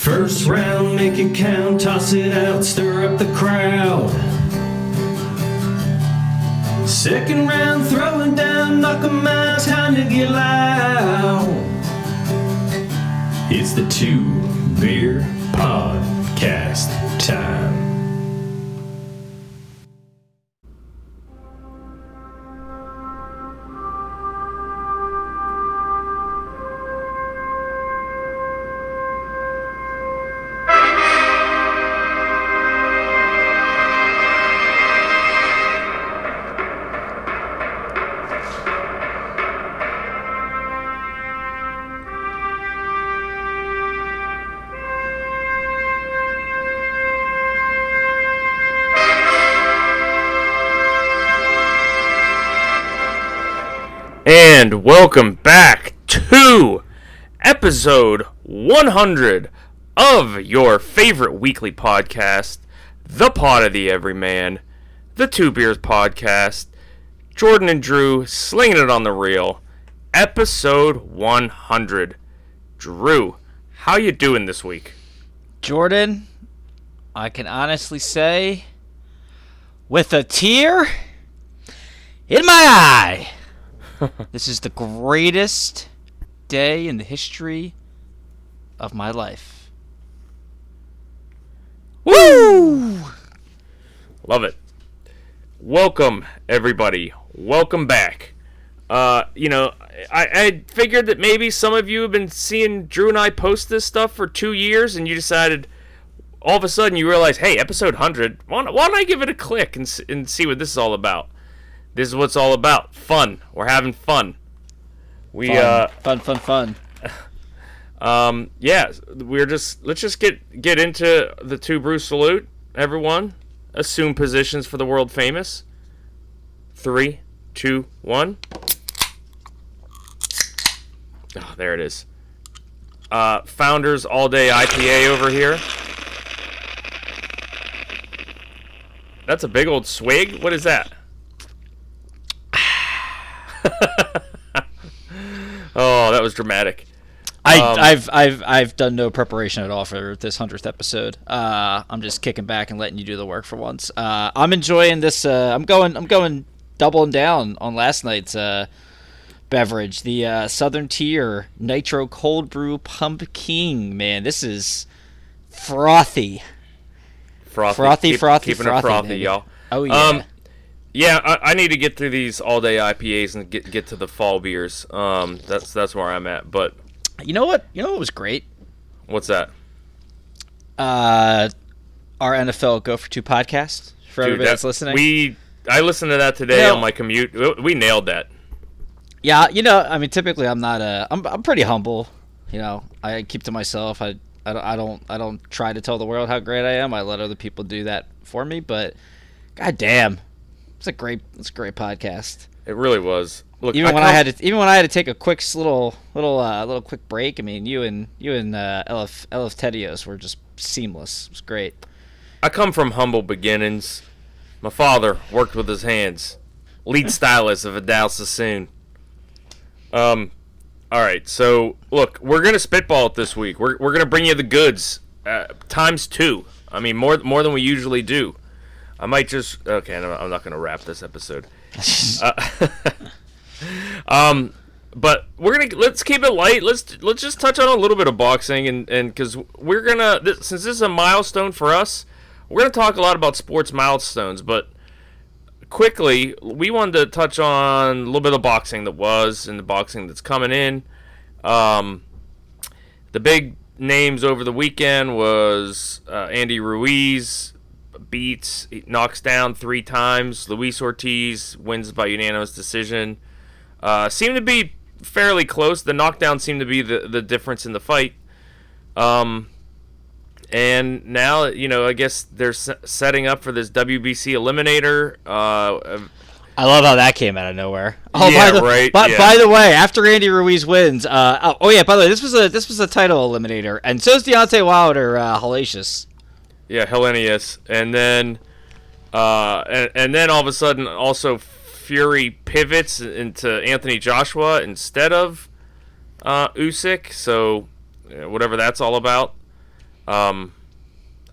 First round, make it count, toss it out, stir up the crowd. Second round, throwing down, knock 'em out, time to get loud. It's the Two Beer Podcast And welcome back to episode 100 of your favorite weekly podcast, The Pod of the Everyman, the Two Beers Podcast. Jordan and Drew slinging it on the reel. Episode 100. Drew, how you doing this week? Jordan, I can honestly say, with a tear in my eye, this is the greatest day in the history of my life. Woo! Love it. Welcome, everybody. Welcome back. Uh, you know, I, I figured that maybe some of you have been seeing Drew and I post this stuff for two years, and you decided all of a sudden you realize, hey, episode 100, why don't, why don't I give it a click and, and see what this is all about? This is what it's all about. Fun. We're having fun. We, Fun, uh, fun, fun, fun. um, yeah, we're just let's just get get into the two brew salute. Everyone, assume positions for the world famous. Three, two, one. Oh, there it is. Uh, Founders All Day IPA over here. That's a big old swig. What is that? oh, that was dramatic. I, Um, I've, I've, I've done no preparation at all for this hundredth episode. Uh, I'm just kicking back and letting you do the work for once. Uh, I'm enjoying this. Uh, I'm going, I'm going doubling down on last night's uh, beverage, the uh, Southern Tier Nitro Cold Brew Pumpkin. Man, this is frothy. Frothy, Frothy, Keep- frothy, keeping frothy, it frothy, y'all. Oh yeah. Um, yeah, I, I need to get through these all day IPAs and get get to the fall beers. Um, that's that's where I'm at. But you know what? You know what was great? what's that? Uh, our NFL Go for Two podcast for Dude, everybody that- that's listening. We I listened to that today You know- on my commute. We, nailed that. Yeah, you know, I mean, typically I'm not a, I'm, I'm pretty humble. You know, I keep to myself. I, I don't, I don't, I don't try to tell the world how great I am. I let other people do that for me. But, god damn, it's a great, it's a great podcast. It really was. Look, Even when I had to, even when I had to take a quick little, little, uh, little quick break. I mean, you and you and uh, Elif, Elif Tedios were just seamless. It was great. I come from humble beginnings. My father worked with his hands. Lead stylist of Vidal Sassoon. Um, all right. So look, we're gonna spitball it this week. We're we're gonna bring you the goods uh, times two. I mean, more more than we usually do. I might just okay. I'm not gonna wrap this episode. Uh, um, but we're gonna let's keep it light. Let's let's just touch on a little bit of boxing and and because we're gonna this, since this is a milestone for us, we're gonna talk a lot about sports milestones. But quickly, we wanted to touch on a little bit of boxing that was and the boxing that's coming in. Um, the big names over the weekend was uh, Andy Ruiz beats he knocks down three times. Luis Ortiz wins by unanimous decision. Uh, seemed to be fairly close. The knockdown seemed to be the, the difference in the fight. Um, and now you know I guess they're s- setting up for this WBC Eliminator. Uh, I love how that came out of nowhere. Oh, Yeah, by the, right, But yeah. by the way, after Andy Ruiz wins, uh, oh, oh yeah. By the way, this was a this was a title eliminator, and so so's Deontay Wilder uh, hellacious. Yeah, Helenius, and then, uh, and, and then all of a sudden, also Fury pivots into Anthony Joshua instead of uh, Usyk. So, whatever that's all about. Um,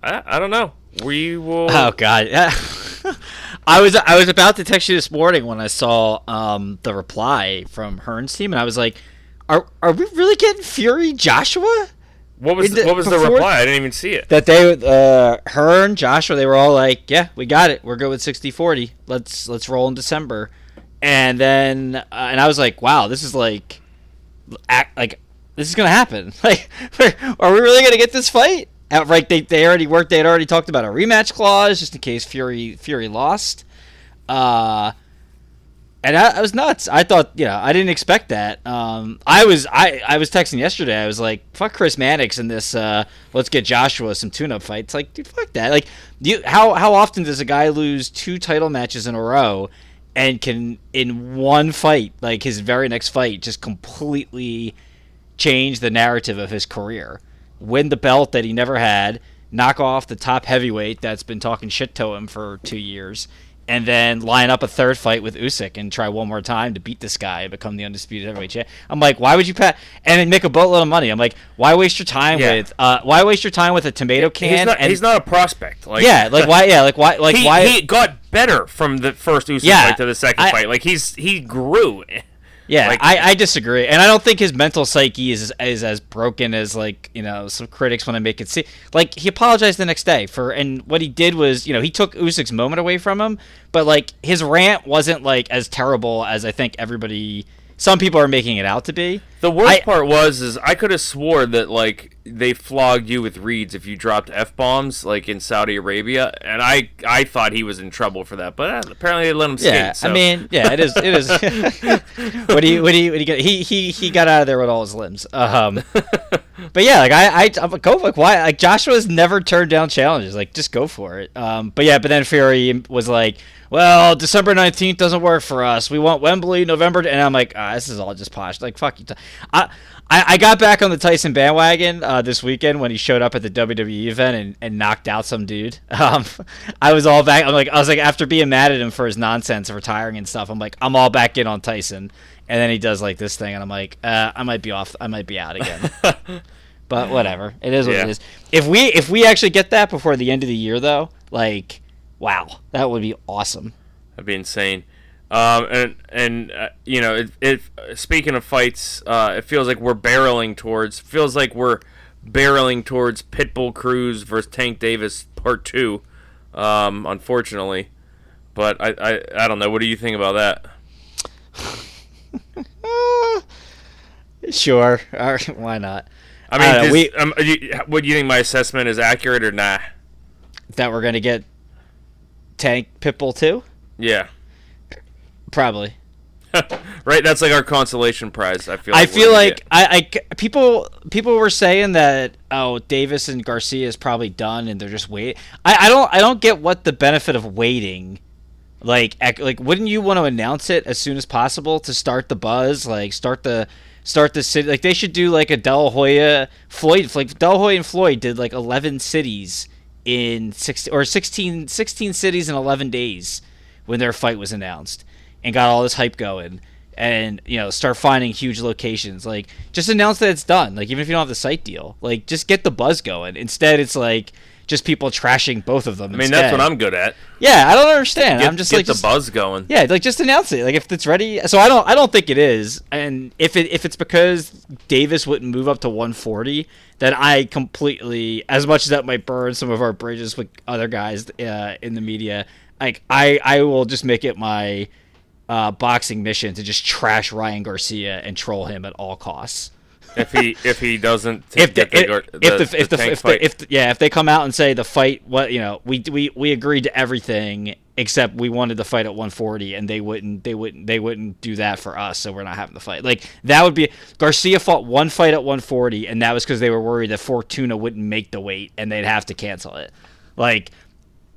I, I don't know. We will. Oh God, I was I was about to text you this morning when I saw um, the reply from Hearn's team, and I was like, "Are are we really getting Fury Joshua?" What was the, what was the reply? I didn't even see it. That they uh, Hearn, Joshua, they were all like, "Yeah, we got it. We're good with 60-40. Let's let's roll in December." And then uh, and I was like, "Wow, this is like, act, like this is gonna happen. Like, are we really gonna get this fight?" Outright, they they already worked. They had already talked about a rematch clause just in case Fury Fury lost. Uh, and I, I was nuts. I thought, you know, I didn't expect that. Um, I was, I, I was texting yesterday. I was like, "Fuck Chris Mannix in this. Uh, let's get Joshua some tune-up fights." Like, dude, fuck that. Like, you, how how often does a guy lose two title matches in a row, and can in one fight, like his very next fight, just completely change the narrative of his career, win the belt that he never had, knock off the top heavyweight that's been talking shit to him for two years, and then line up a third fight with Usyk and try one more time to beat this guy and become the undisputed heavyweight champ. I'm like, why would you pat and then make a boatload of money? I'm like, why waste your time Yeah. with uh, why waste your time with a tomato can? He's not. and, he's not a prospect. Like yeah, like why? Yeah, like why? Like he, why? he got better from the first Usyk Yeah, fight to the second I- fight. Like he's he grew. Yeah, Like- I, I disagree, and I don't think his mental psyche is is as broken as like you know some critics want to make it seem. Like he apologized the next day for, and what he did was you know he took Usyk's moment away from him, but like his rant wasn't like as terrible as I think everybody, some people are making it out to be. The worst I- part was is I could have swore that like they flogged you with reeds if you dropped f bombs like in Saudi Arabia, and I I thought he was in trouble for that, but uh, apparently they let him skate. Yeah, so. I mean, yeah, it is. It is. what do you? What do you? What do you get? He he he got out of there with all his limbs. Um, but yeah, like I I I'm go like why like Joshua's never turned down challenges. Like just go for it. Um, but yeah, but then Fury was like, well, December nineteenth doesn't work for us. We want Wembley, November, and I'm like, ah, this is all just posh. Like fuck you. Ty- I. I, I got back on the Tyson bandwagon uh, this weekend when he showed up at the WWE event and, and knocked out some dude. Um, I was all back. I'm like, I was like, after being mad at him for his nonsense, of retiring and stuff. I'm like, I'm all back in on Tyson, and then he does like this thing, and I'm like, uh, I might be off. I might be out again. but whatever, it is what Yeah. it is. If we if we actually get that before the end of the year, though, like, wow, that would be awesome. That'd be insane. Um, and and uh, you know, it, it. Speaking of fights, uh, it feels like we're barreling towards. Feels like we're barreling towards Pitbull Cruz versus Tank Davis Part Two. Um, unfortunately, but I, I I don't know. What do you think about that? Sure, right, why not? I mean, know, does- we- um, you, what do you think my assessment is accurate or nah? That we're gonna get Tank Pitbull too? Yeah, Probably. right. That's like our consolation prize. I feel. I Like we're feel like. I, I people people were saying that oh Davis and Garcia is probably done and they're just wait. I, I don't I don't get what the benefit of waiting. Like like wouldn't you want to announce it as soon as possible to start the buzz? Like start the start the city. Like they should do like a De La Hoya Floyd like De La Hoya and Floyd did like eleven cities in six or 16, 16 cities in eleven days when their fight was announced and got all this hype going and you know start finding huge locations. Like just announce that it's done. Like even if you don't have the site deal like just get the buzz going. Instead it's like just people trashing both of them I mean, that's what I'm good at. yeah i don't understand. Get, i'm just get like the just- buzz going. yeah like just announce it. Like if it's ready so i don't i don't think it is. And if it if it's because davis wouldn't move up to 140 then i completely as much as that might burn some of our bridges with other guys uh, in the media like i i will just make it my uh, boxing mission to just trash ryan garcia and troll him at all costs. If he if he doesn't if the, the, if, the, if the, if, the, if the- yeah if they come out and say the fight what you know we we we agreed to everything except we wanted the fight at 140 and they wouldn't they wouldn't they wouldn't do that for us so we're not having the fight. Like that would be Garcia fought one fight at 140 and that was because they were worried that Fortuna wouldn't make the weight and they'd have to cancel it. Like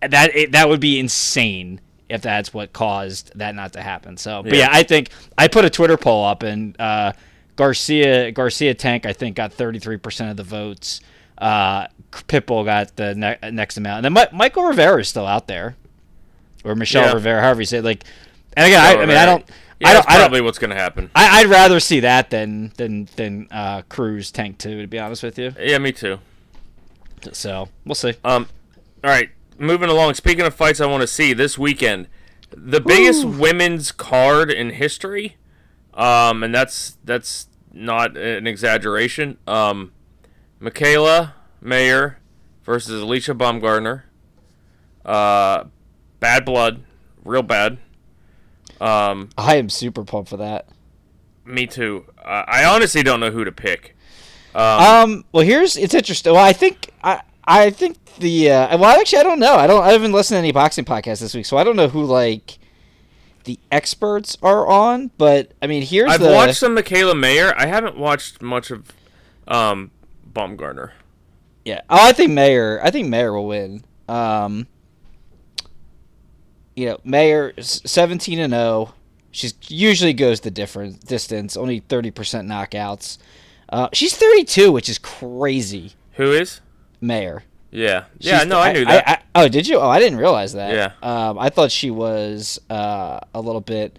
that it, that would be insane if that's what caused that not to happen. So, but Yeah. yeah, I think I put a Twitter poll up and uh, Garcia Garcia Tank I think got 33% of the votes. Uh, Pitbull got the ne- next amount. And then Mi- Michael Rivera is still out there. Or Michelle Yeah. Rivera, however you say it. Like and again, I, I mean I don't Yeah, I don't, I don't probably what's gonna happen. I, I'd rather see that than than than uh, Cruz Tank 2 to be honest with you. Yeah, me too. So we'll see. Um, all right, moving along. Speaking of fights, I want to see this weekend the biggest women's card in history, um, and that's that's not an exaggeration. Um, Mikaela Mayer versus Alycia Baumgardner. Uh, bad blood, real bad. Um, I am super pumped for that. me too. Uh, I honestly don't know who to pick. Um. Well, here's it's interesting. Well, I think I I think the uh, well actually I don't know. I don't I haven't listened to any boxing podcasts this week, so I don't know who like the experts are on. But I mean, here's I've the watched some Mikaela Mayer. I haven't watched much of um, Baumgardner. yeah. Oh, I think Mayer. I think Mayer will win. Um. You know, Mayer seventeen and zero. She usually goes the different distance. Only thirty percent knockouts. Uh, she's thirty two, which is crazy. Who is? Mayer. Yeah, yeah. She's- No, I knew that. I, oh, did you? Oh, I didn't realize that. Yeah. Um, I thought she was uh, a little bit,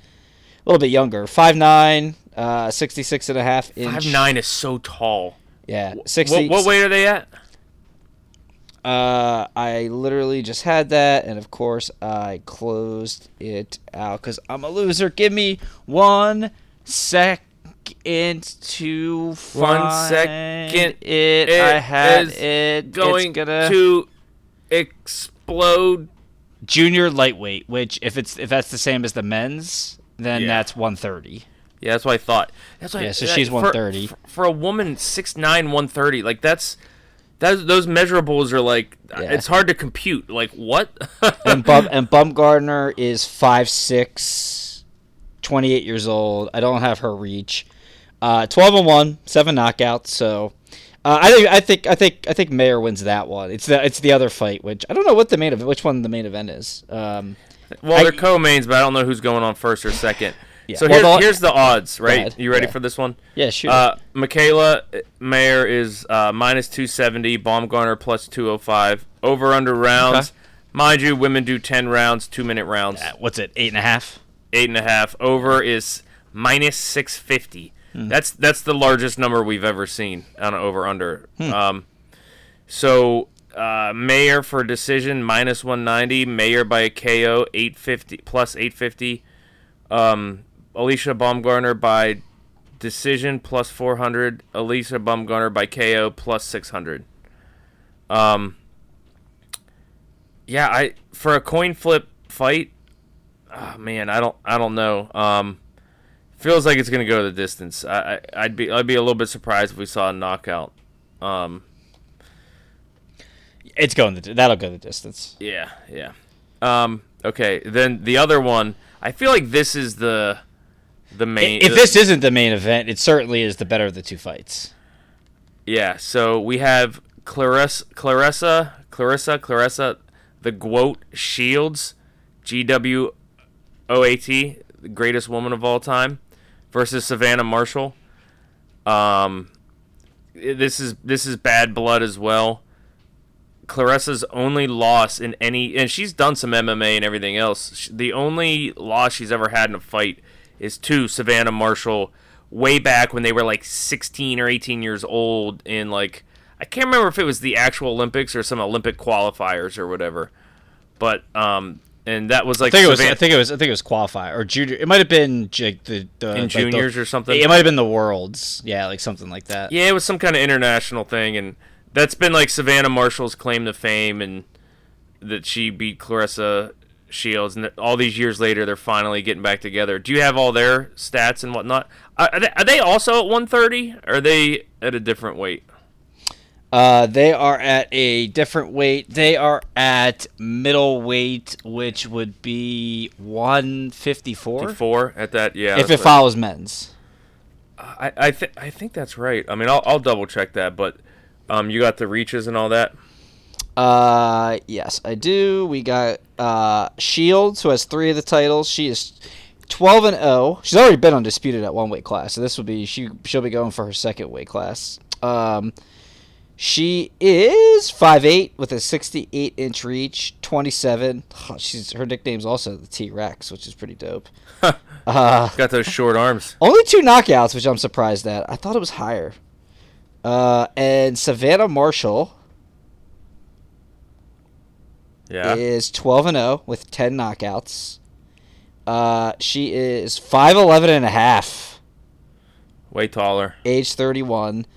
a little bit younger. Five nine, uh, 66 and a half inch. Five nine is so tall. Yeah, sixty. What, what weight are they at? Uh, I literally just had that, and of course I closed it out because I'm a loser. Give me one second to one second it, it i had it going it's gonna to explode. junior lightweight. Which if it's if that's the same as the men's, then Yeah. that's 130. Yeah, that's what I thought. That's why. Yeah, so that- she's 130. For, for a woman, six nine, one thirty. Like that's. That, those measurables are like Yeah. it's hard to compute. Like what? and Bum and Baumgardner is 5'6", 28 years old. I don't have her reach. Uh, 12 and 1, 7 knockouts, so uh, I think I think I think I think Mayer wins that one. It's the it's the other fight, which I don't know what the main event, which one the main event is. Um, Well, I- they're co-mains, but I don't know who's going on first or second. Yeah. So Well, here's, the- here's the odds, right? ahead. You ready Yeah. for this one? yeah, sure. Uh, Mikaela Mayer is uh, minus 270, Baumgardner plus 205. Over under rounds. Okay. Mind you, women do 10 rounds, two minute rounds. Uh, what's it? Eight and a half. Eight and a half. Over is minus 650. Hmm. That's that's the largest number we've ever seen on over under. Hmm. Um, so uh, Mayer for decision minus 190. Mayer by a KO 850 plus 850. Um, Alycia Baumgardner by decision plus 400. Alycia Baumgardner by KO plus 600. Um, yeah, I for a coin flip fight. Oh, man, I don't I don't know. Um, feels like it's gonna go the distance. I, I I'd be I'd be a little bit surprised if we saw a knockout. Um, It's going the that'll go the distance. yeah, yeah. Um, okay, then the other one. I feel like this is the the main. If this isn't the main event, it certainly is the better of the two fights. Yeah, so we have Claressa, Claressa, Claressa, Claressa, the Gwoat Shields, G W O A T, the greatest woman of all time, versus Savannah Marshall. Um, this is this is bad blood as well. Claressa's only loss in any, and she's done some MMA and everything else. The only loss she's ever had in a fight is to Savannah Marshall way back when they were like 16 or 18 years old in like I can't remember if it was the actual Olympics or some Olympic qualifiers or whatever. But um and that was like I think it was. I think it was. I think it was qualified or junior. It might have been j- the, the in like the- juniors or something. It might have been the worlds. Yeah, like something like that. Yeah, it was some kind of international thing, and that's been like Savannah Marshall's claim to fame, and that she beat Claressa Shields, and all these years later, they're finally getting back together. Do you have all their stats and whatnot? Are are they, are they also at 130? Or are they at a different weight? Uh, they are at a different weight. They are at middleweight, which would be 154 Four at that? Yeah. if it what- follows men's. I I, th- I think that's right. I mean, I'll, I'll double check that, but um, you got the reaches and all that. Uh, yes, I do. We got uh Shields, who has three of the titles. She is 12 and 0. She's already been undisputed at one weight class, so this will be she she'll be going for her second weight class. Um, she is 5'8 with a 68 inch reach, 27. Oh, she's her nickname's also the T Rex, which is pretty dope. uh, Got those short arms. only two knockouts, which I'm surprised at. I thought it was higher. Uh, and Savannah Marshall Yeah. is 12 and 0 with 10 knockouts. Uh, she is 5'11 and a half, Way taller. age 31.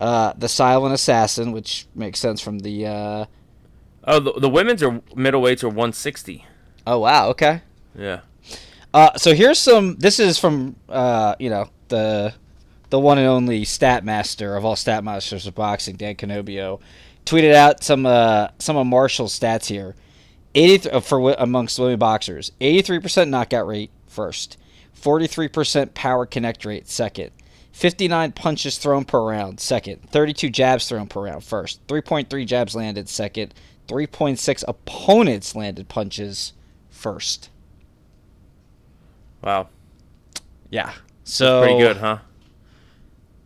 Uh, the silent assassin, which makes sense from the. Uh... Oh, the, the women's are middleweights are 160. Oh wow, okay. Yeah. Uh, so here's some. This is from uh, you know the the one and only stat master of all stat masters of boxing, Dan Canobbio, tweeted out some uh, some of Marshall's stats here. 83 uh, for amongst women boxers, 83% knockout rate first, 43% power connect rate second, 59 punches thrown per round second, 32 jabs thrown per round first, 3.3 jabs landed second, 3.6 opponents landed punches first. Wow. Yeah. So Pretty good, huh?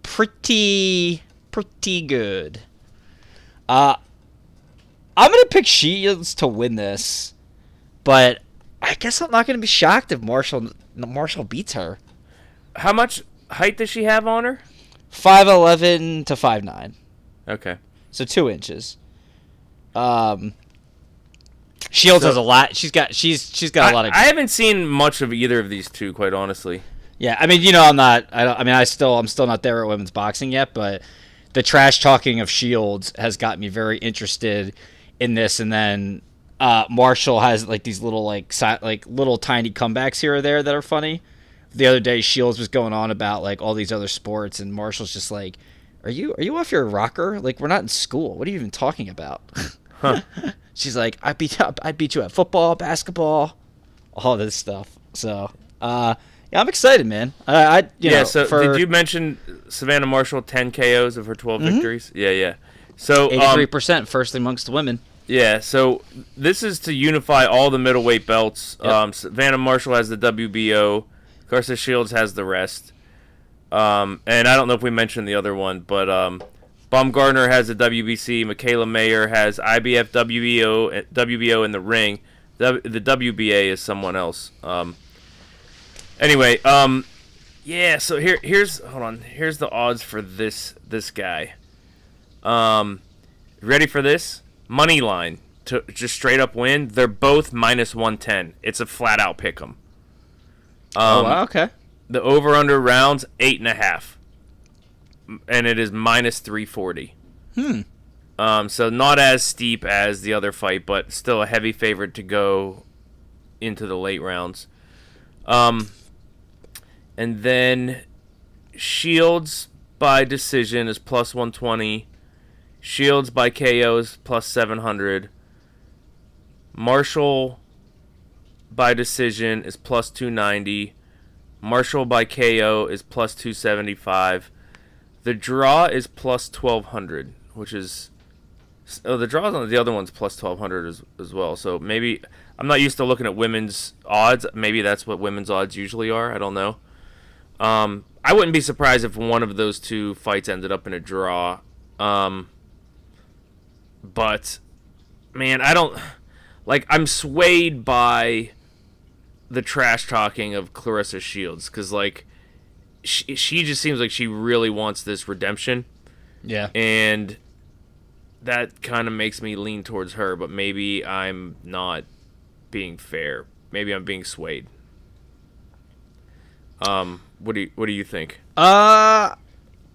Pretty pretty good. Uh I'm gonna pick Shields to win this, but I guess I'm not gonna be shocked if Marshall Marshall beats her. How much height does she have on her? Five eleven to five nine, Okay. so two inches. Um, Shields So- has a lot. She's got she's she's got a lot of I haven't seen much of either of these two, quite honestly. Yeah, I mean, you know, I'm not. I, don't, I mean, I still, I'm still not there at women's boxing yet, but the trash talking of Shields has got me very interested in this. And then uh, Marshall has like these little, like, si- like little tiny comebacks here or there that are funny. The other day, Shields was going on about like all these other sports, and Marshall's just like, "Are you, are you off your rocker? Like, we're not in school. What are you even talking about?" She's like, "I beat, I beat you at football, basketball, all this stuff." So, uh, yeah, I'm excited, man. I, I you yeah. know, so for did you mention Savannah Marshall 10 KOs of her 12 victories? Yeah, yeah. So um, 83 percent first amongst the women. Yeah, so this is to unify all the middleweight belts. Yep. Um, Savannah Marshall has the WBO, Claressa Shields has the rest. Um, and I don't know if we mentioned the other one, but um, Baumgardner has the WBC. Mikaela Mayer has IBF, WBO, WBO in the ring. The, the WBA is someone else. Um, anyway, um, yeah. So here, here's hold on. Here's the odds for this this guy. Um, ready for this? Money line to just straight up win. They're both minus one ten. It's a flat out pick 'em. Oh Um, wow, okay. The over under rounds eight and a half, and it is minus three forty. Hmm. Um, so not as steep as the other fight, but still a heavy favorite to go into the late rounds. Um, and then Shields by decision is plus one twenty. Shields by KO is plus seven hundred. Marshall by decision is plus two ninety. Marshall by KO is plus 275. The draw is plus 1200, which is. Oh, the draws on the other one's plus 1200 as, as well. So maybe. I'm not used to looking at women's odds. Maybe that's what women's odds usually are. I don't know. Um, I wouldn't be surprised if one of those two fights ended up in a draw. Um, but, man, I don't. Like, I'm swayed by the trash talking of Claressa Shields because like she, she just seems like she really wants this redemption. Yeah. and that kind of makes me lean towards her but maybe I'm not being fair. Maybe I'm being swayed. Um what do you what do you think? Uh,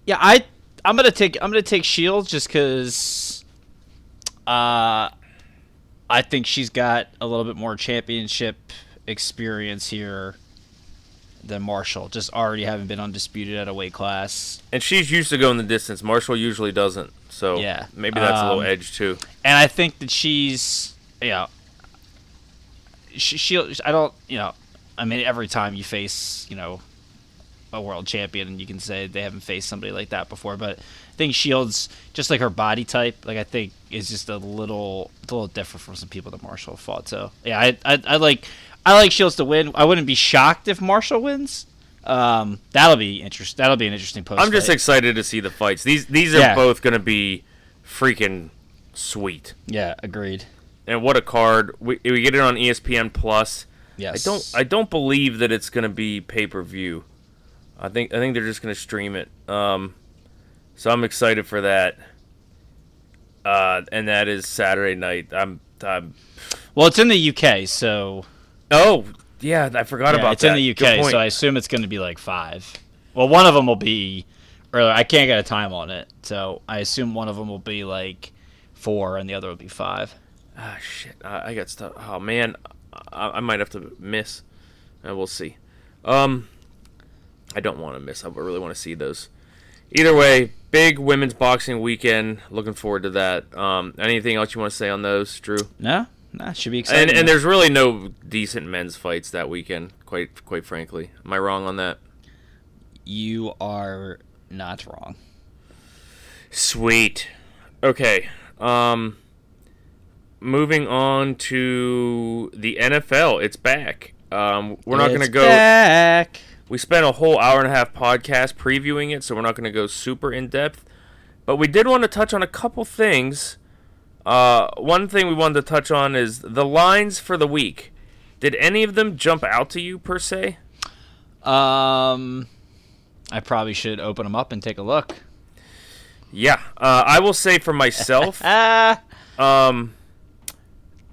yeah, I I'm gonna take I'm gonna take Shields just because, uh, I think she's got a little bit more championship experience here than Marshall. Just already having been undisputed at a weight class, and she's used to going the distance Marshall usually doesn't so Yeah. maybe that's a little Um, edge too and I think that she's you know, she, she I don't you know, I mean every time you face you know a world champion, and you can say they haven't faced somebody like that before. But think Shields, just like her body type, like I think is just a little, a little different from some people that Marshall fought. So yeah, I, I, I like, I like Shields to win. I wouldn't be shocked if Marshall wins. Um, that'll be interest. That'll be an interesting post. I'm just excited to see the fights these these are Yeah. both going to be freaking sweet yeah, agreed. and what a card we, we get it on espn plus Yes, I don't. I don't believe that it's gonna be pay per view. I think. I think they're just gonna stream it. Um, so I'm excited for that. Uh, and that is Saturday night. I'm Uh, Well, it's in the UK, so oh, yeah, I forgot yeah, about it's that. It's in the UK, so I assume it's going to be like five. Well, one of them will be earlier. I can't get a time on it, so I assume one of them will be like four, and the other will be five. Ah, shit. I, I got stuff. Oh, man. I, I might have to miss. Uh, we'll see. Um, I don't want to miss. I really want to see those. Either way, big women's boxing weekend. Looking forward to that. Um, anything else you want to say on those, Drew? No, nah, should be exciting. And, and there's really no decent men's fights that weekend. Quite quite frankly, am I wrong on that? you are not wrong. Sweet. Okay. Um moving on to the NFL. It's back. Um we're not going to go back. We spent a whole hour and a half podcast previewing it, so we're not going to go super in depth. But we did want to touch on a couple things. Uh one thing we wanted to touch on is the lines for the week. Did any of them jump out to you per se? Um, I probably should open them up and take a look. Yeah. Uh, I will say for myself Ah, um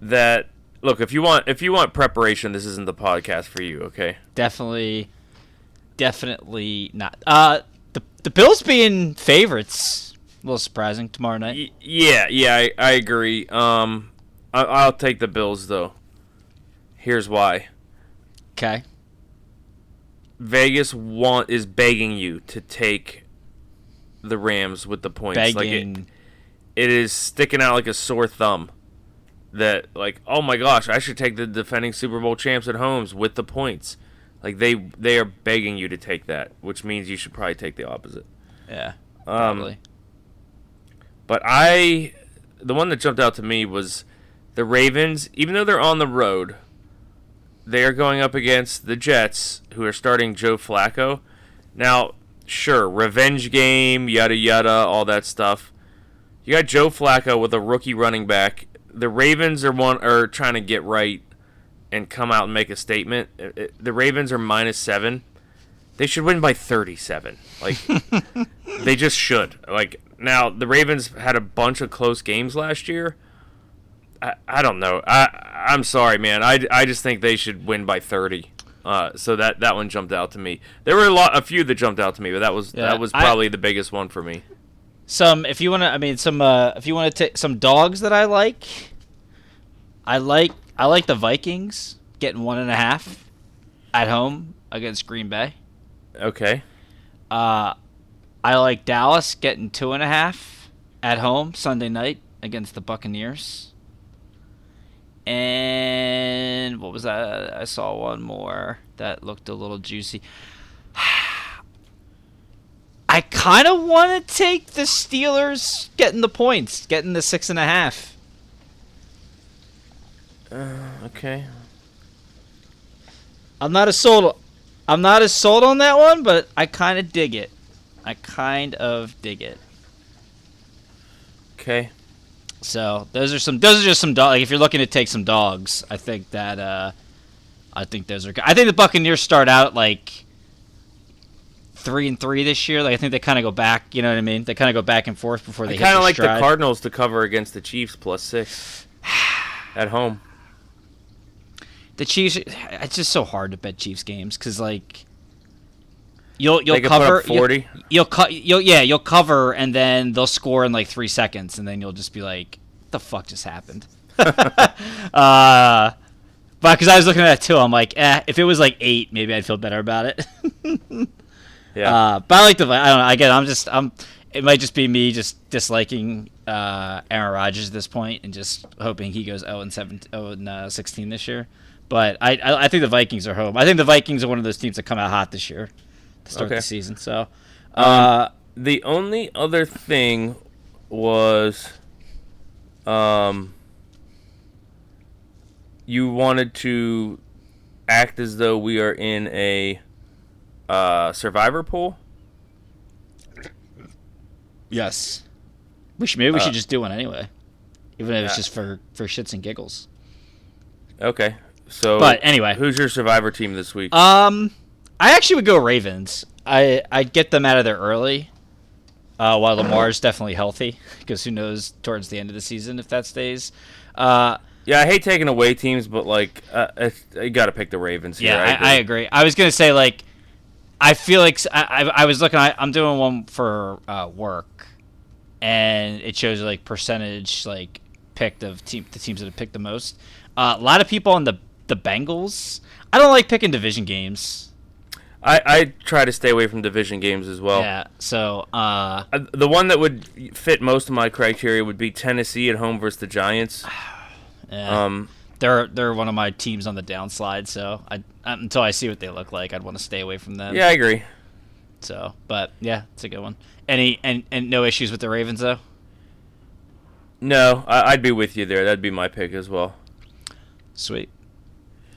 that look if you want if you want preparation this isn't the podcast for you okay definitely, definitely not. Uh, the the Bills being favorites, a little surprising tomorrow night. y- yeah yeah I, I agree um I, i'll take the bills though here's why Okay. vegas want is begging you to take the rams with the points like Begging. it, it is sticking out like a sore thumb that like oh my gosh i should take the defending super bowl champs at homes with the points like they they are begging you to take that which means you should probably take the opposite yeah. Um, But I, the one that jumped out to me was the Ravens. Even though they're on the road, they are going up against the Jets, who are starting Joe Flacco. Now, sure, revenge game, yada yada, all that stuff. You got Joe Flacco with a rookie running back. The Ravens are one are trying to get right and come out and make a statement. Uh, uh, The Ravens are minus seven. They should win by thirty-seven. Like they just should. Like now, the Ravens had a bunch of close games last year. I, I don't know. I I'm sorry, man. I, I just think they should win by 30. Uh, so that that one jumped out to me. There were a lot, a few that jumped out to me, but that was Yeah, that was I- probably the biggest one for me. Some, if you want to, I mean, some, uh, if you want to take some dogs that I like, I like, I like the Vikings getting one and a half at home against Green Bay. Okay. Uh, I like Dallas getting two and a half at home Sunday night against the Buccaneers. And what was that? I saw one more that looked a little juicy. I kind of want to take the Steelers getting the points, getting the six and a half. Okay. I'm not as sold. I'm not as sold on that one, but I kind of dig it. I kind of dig it. Okay. So those are some. Those are just some dog. Like if you're looking to take some dogs, I think that. uh I think those are. good. I think the Buccaneers start out like three and three this year. Like I think they kind of go back. You know what I mean? They kind of go back and forth before they. I kind of like the. Cardinals to cover against the Chiefs plus six at home. The Chiefs. It's just so hard to bet Chiefs games because like. You'll you'll cover 40. You'll, you'll cut. You'll yeah. You'll cover and then they'll score in like three seconds and then you'll just be like, "What the fuck just happened?" uh, but because I was looking at that too, I'm like, eh. If it was like eight, maybe I'd feel better about it. Yeah. Uh, but I like the. I don't know. i Again, I'm just. I'm. It might just be me just disliking uh, Aaron Rodgers at this point and just hoping he goes 0 and 7, 0 and uh, 16 this year. But I, I, I think the Vikings are home. I think the Vikings are one of those teams that come out hot this year to start Okay. the season. So, uh, the only other thing was um you wanted to act as though we are in a uh, survivor pool yes, we should maybe we Uh, should just do one anyway, even if it's just for for shits and giggles. okay so But anyway. who's your survivor team this week Um, I actually would go Ravens. I I'd get them out of there early. Uh, while Lamar's definitely healthy, because who knows towards the end of the season if that stays. Uh, Yeah, I hate taking away teams, but like, uh, it's- you got to pick the Ravens. Here. Yeah, I, agree. I agree. I was gonna say like, I feel like I I was looking. at I'm doing one for uh, work, and it shows like percentage like picked of team the teams that have picked the most. Uh, a lot of people on the the Bengals. I don't like picking division games. I, I try to stay away from division games as well. Yeah, so uh, Uh, The one that would fit most of my criteria would be Tennessee at home versus the Giants. yeah, Um, they're they're one of my teams on the downslide. So I until I see what they look like, I'd want to stay away from them. yeah, I agree. So, but yeah, it's a good one. Any and and no issues with the Ravens though. No, I, I'd be with you there. That'd be my pick as well. Sweet.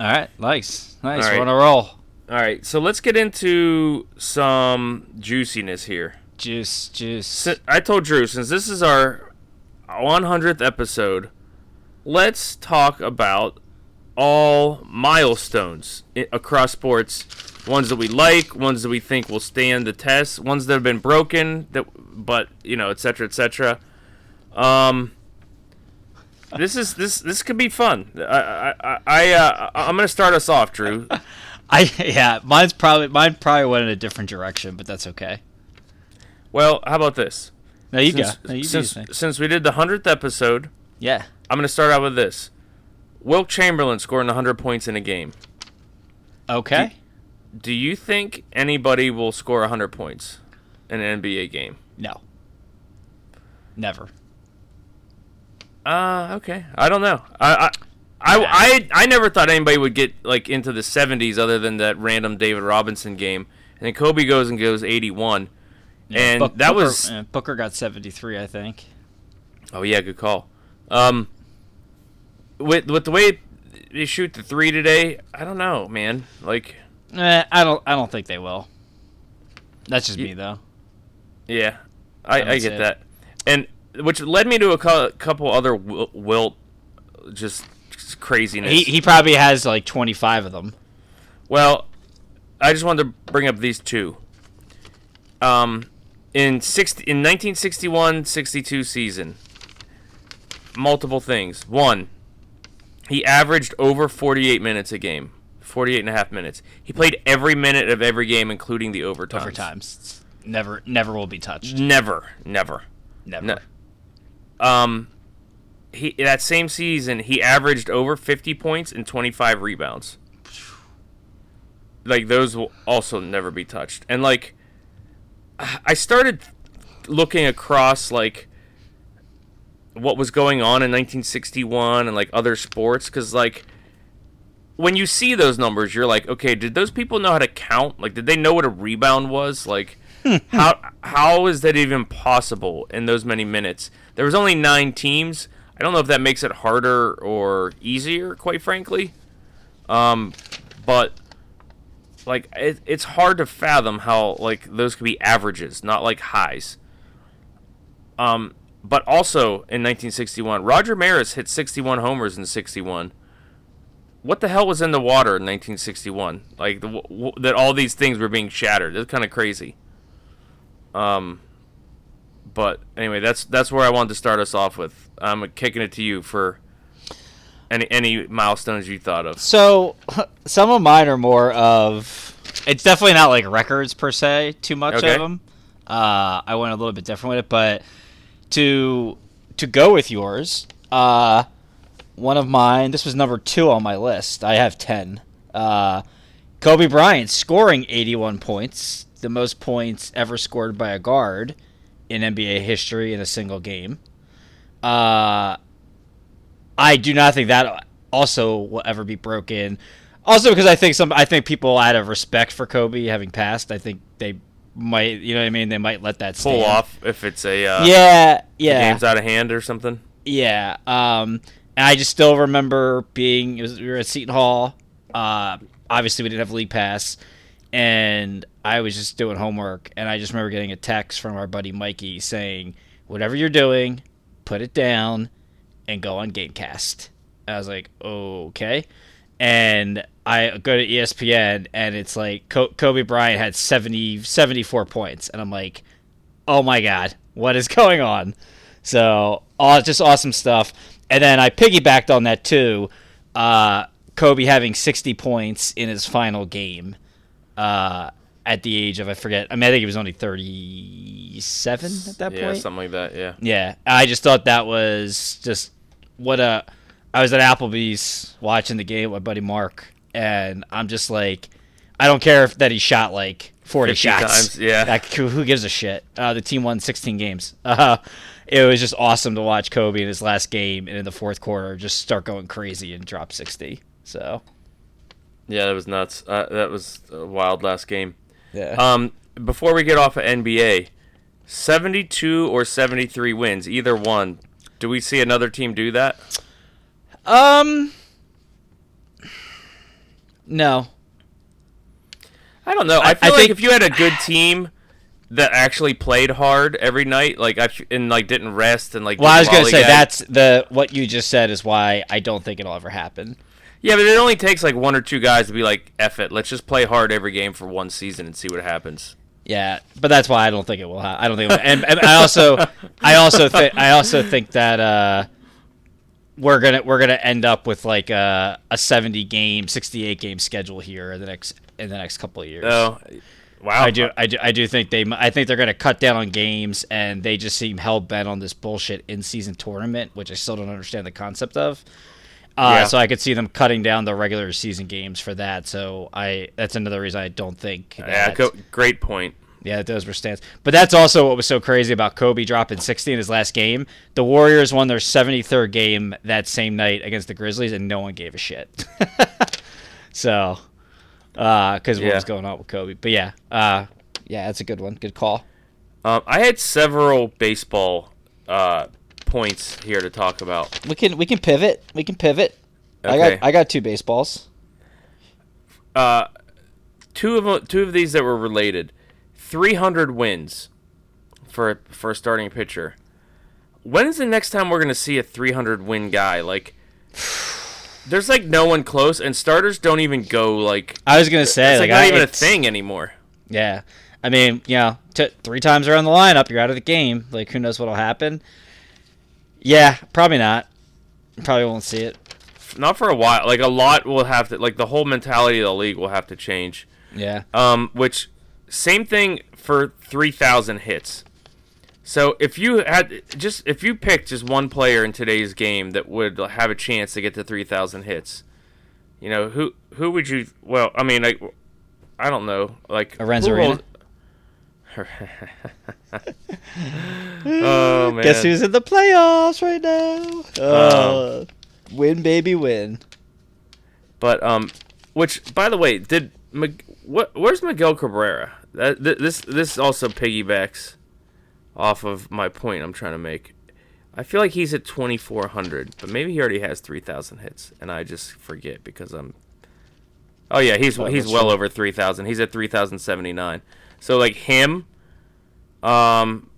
All right, nice, nice. All We're on a roll. All right, so let's get into some juiciness here. Juice, juice. I told Drew, since this is our 100th episode, let's talk about all milestones across sports. Ones that we like, ones that we think will stand the test, ones that have been broken, that but you know, etc., etc. Um, this is this this could be fun. I I I, uh, I'm gonna start us off, Drew. I yeah, mine's probably mine probably went in a different direction, but that's okay. Well, how about this? No, you Since, go. No, you since, since we did the hundredth episode, Yeah. I'm going to start out with this. Wilt Chamberlain scoring 100 points in a game. Okay. Do you think anybody will score 100 points in an NBA game? no. Never. Uh, okay. I don't know. I I, I, I, I never thought anybody would get like into the 70s other than that random David Robinson game. And then Kobe goes and goes 81. and Book- that Booker, was uh, Booker got seventy three, I think. Oh yeah, good call. Um, with with the way they shoot the three today, I don't know, man. Like, Eh, I don't. I don't think they will. That's just Ye- me though. yeah, I, I That's get it. that, and which led me to a cou- couple other Wil- Wilt just craziness. He he probably has like twenty five of them. Well, I just wanted to bring up these two. Um, in 60, in 1961-62 season, multiple things. One, he averaged over 48 minutes a game. 48 and a half minutes. He played every minute of every game, including the overtime. Overtimes. Never never will be touched. Never, never. Never. No. Um, he that same season he averaged over 50 points and 25 rebounds. Like those will also never be touched. And like I started looking across like what was going on in 1961 and like other sports cuz like when you see those numbers you're like okay did those people know how to count like did they know what a rebound was like how how is that even possible in those many minutes? There was only 9 teams. I don't know if that makes it harder or easier quite frankly. Um but like it, it's hard to fathom how like those could be averages not like highs. Um but also in 1961 roger maris hit 61 homers in 61 what the hell was in the water in 1961 like the, w- w- that all these things were being shattered. It's kind of crazy um but anyway that's that's where i wanted to start us off with i'm kicking it to you for any any milestones you thought of So some of mine are more of. It's definitely not like records per se. Too much Okay. of them. Uh, I went a little bit different with it, but to to go with yours, uh, one of mine. This was number two on my list. I have ten. Uh, Kobe Bryant scoring 81 points, the most points ever scored by a guard in NBA history in a single game. Uh, I do not think that also will ever be broken. Also, because I think some, I think people out of respect for Kobe having passed, I think they might, you know what I mean? They might let that pull off if it's a uh, Yeah, yeah, game's out of hand or something yeah. Um, and I just still remember being, it was, we were at Seton Hall. Uh, obviously, we didn't have league pass, and I was just doing homework, and I just remember getting a text from our buddy Mikey saying, "Whatever you're doing, put it down, and go on Gamecast." I was like, "Okay," and I go to ESPN, and it's like Kobe Bryant had 70, 74 points, and I'm like, "Oh my god, what is going on?" So all just awesome stuff. And then I piggybacked on that too. Uh, Kobe having 60 points in his final game uh, at the age of I forget. I mean, I think he was only 37 at that yeah, point. Yeah, something like that. Yeah. Yeah, I just thought that was just what a. I was at Applebee's watching the game with my buddy Mark, and I'm just like, I don't care if that he shot like 40 shots. times, yeah. Like, who, who gives a shit? Uh, the team won 16 games. Uh, it was just awesome to watch Kobe in his last game and in the fourth quarter just start going crazy and drop 60. So Yeah, that was nuts. Uh, that was a wild last game. yeah. Um, before we get off of NBA, 72 or 73 wins, either one. Do we see another team do that? um. No. I don't know. I- I, feel I like think- if you had a good team that actually played hard every night, like I and like didn't rest and like Well, I was gonna say lollygag- that's the what you just said is why I don't think it'll ever happen. Yeah, but it only takes like one or two guys to be like, "Eff it, let's just play hard every game for one season and see what happens." Yeah, but that's why I don't think it will. Ha- I don't think. It will. And, and I also, I also think, I also think that uh, we're gonna we're gonna end up with like a, a seventy game, sixty eight game schedule here in the next in the next couple of years. Oh, wow! I do, I do, I do think they. I think they're going to cut down on games, and they just seem hell bent on this bullshit in season tournament, which I still don't understand the concept of. Uh, Yeah. So I could see them cutting down the regular season games for that. So I, that's another reason I don't think. That, Yeah, great point. yeah, those were stands. But that's also what was so crazy about Kobe dropping 60 in his last game. The Warriors won their 73rd game that same night against the Grizzlies, and no one gave a shit. so, because what Yeah. was going on with Kobe. But yeah, uh, yeah, that's a good one. Good call. Um, I had several baseball uh, points here to talk about. We can we can pivot. We can pivot. I Okay. got I got two baseballs. Uh, two of two of these that were related. 300 wins for for a starting pitcher. When is the next time we're gonna see a 300 win guy? Like, there's like no one close, and starters don't even go like. I was gonna say It's like, like, not I- even a thing anymore. Yeah, I mean, you know, t- three times around the lineup, you're out of the game. Like, who knows what'll happen? Yeah, probably not. Probably won't see it. Not for a while. Like a lot will have to. Like the whole mentality of the league will have to change. Yeah. Um, which same thing for 3,000 hits. So if you had just if you picked just one player in today's game that would have a chance to get to 3,000 hits, you know who who would you? Well, I mean, like I don't know, like Lorenzo who Arena? holds- oh man! Guess who's in the playoffs right now? Uh, win, baby, win. But um, which by the way, did what? Where's Miguel Cabrera? That th- this this also piggybacks off of my point I'm trying to make. I feel like he's at 2400, but maybe he already has 3000 hits, and I just forget because I'm. Oh yeah, he's Oh, he's well true. over 3000. He's at 3079. So like him, um,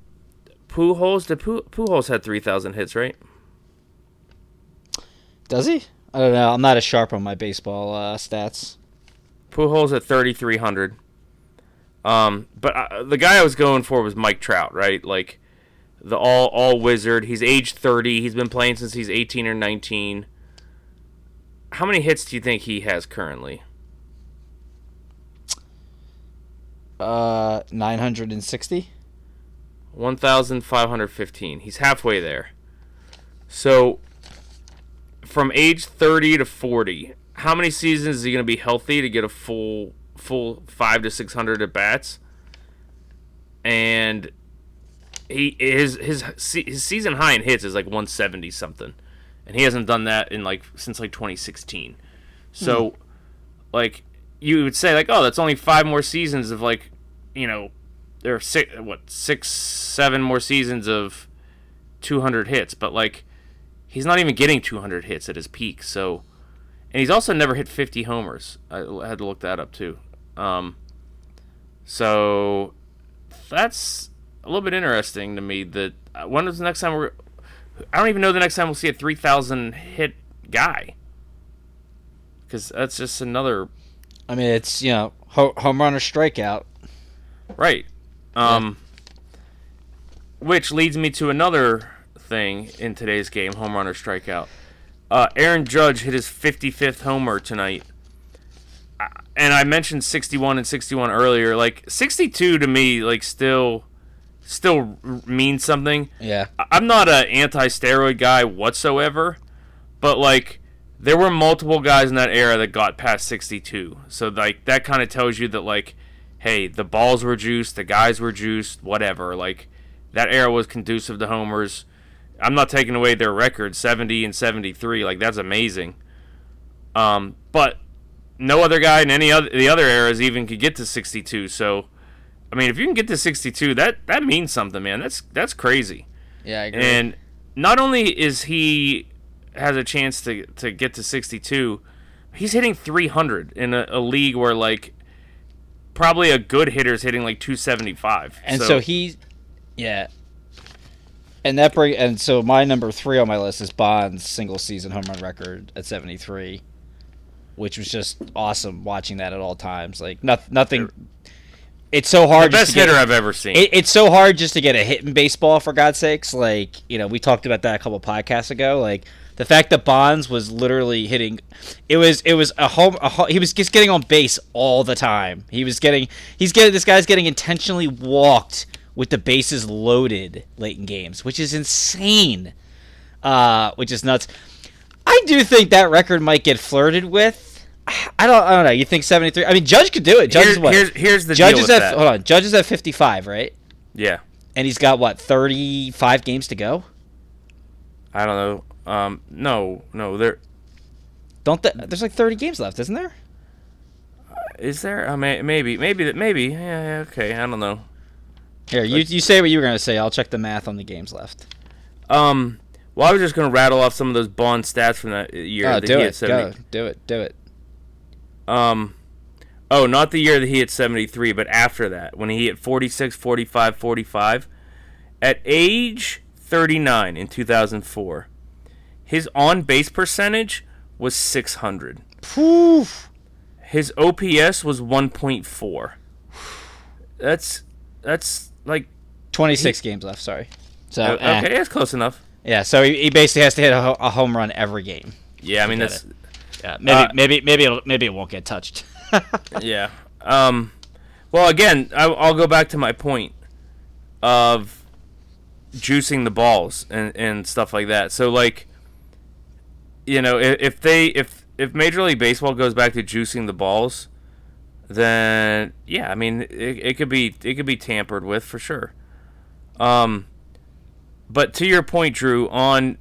Pujols. The Pu- Pujols had 3000 hits, right? Does he? I don't know. I'm not as sharp on my baseball uh, stats. Pujols at 3,300. Um, but uh, the guy I was going for was Mike Trout, right? Like the all all wizard. He's age 30. He's been playing since he's 18 or 19. How many hits do you think he has currently? Uh, 960. 1,515. He's halfway there. So from age 30 to 40, how many seasons is he going to be healthy to get a full full 5 to 600 at bats? And he his his his season high in hits is like 170 something. And he hasn't done that in like since like 2016. So like you would say like oh that's only 5 more seasons of like you know there are six what six seven more seasons of 200 hits but like he's not even getting 200 hits at his peak so and he's also never hit 50 homers. I had to look that up too. Um so that's a little bit interesting to me that uh, when is the next time we're i don't even know the next time we'll see a 3000 hit guy. Because that's just another I mean, it's you know home run or strikeout. Right. Um, Which leads me to another thing in today's game: home run or strikeout. Uh, Aaron Judge hit his 55th homer tonight, and I mentioned 61 and 61 earlier. Like 62 to me, like still, still means something. Yeah. I'm not a anti-steroid guy whatsoever, but like there were multiple guys in that era that got past 62. So like that kind of tells you that like hey, the balls were juiced, the guys were juiced, whatever. Like that era was conducive to homers. I'm not taking away their record 70 and 73. Like that's amazing. Um, but no other guy in any other the other eras even could get to 62. So I mean, if you can get to 62, that that means something, man. That's that's crazy. Yeah, I agree. And not only is he has a chance to to get to 62, he's hitting 300 in a, a league where like probably a good hitter is hitting like 275. and so, he, yeah. And that bring and so my number three on my list is Bond's single season home run record at seventy three, which was just awesome watching that at all times. Like not, nothing. It's so the hard. just best hitter I've ever seen. It, it's so hard just to get a hit in baseball, for God's sakes. Like, you know, we talked about that a couple podcasts ago. Like, the fact that Bonds was literally hitting, it was it was a home. A, ho- he was just getting on base all the time. He was getting, he's getting this guy's getting intentionally walked with the bases loaded late in games, which is insane. Uh, which is nuts. I do think that record might get flirted with. I don't. I don't know. You think seventy three? I mean, Judge could do it. Judge Here's- what? here's- here's the Judge is at that. hold on. Judge is at fifty five, right? yeah, and he's got what 35 games to go I don't know. Um, no, no, there don't th- there's like 30 games left isn't there is there. I mean, maybe, maybe, that maybe. Yeah, yeah, okay. I don't know. here you, you say what you were going to say i'll check the math on the games left Um, well, I was just gonna rattle off some of those Bond stats from that year. oh that do he it had 70 go do it do it Um, oh, not the year that he hit 73, but after that, when he hit 46, 45, 45. At age 39 in 2004, his on base percentage was 600. Poof. His OPS was 1.4. That's that's like 26 games left sorry so uh, eh. okay, that's close enough. yeah so he, he basically has to hit a, a home run every game Yeah, I mean that's yeah maybe Uh, maybe maybe it'll, maybe it won't get touched yeah. Um, well, again, I, I'll go back to my point of juicing the balls and, and stuff like that. So, like, you know, if, if they if if Major League Baseball goes back to juicing the balls, then yeah, I mean, it, it could be it could be tampered with for sure. Um, but to your point, Drew, on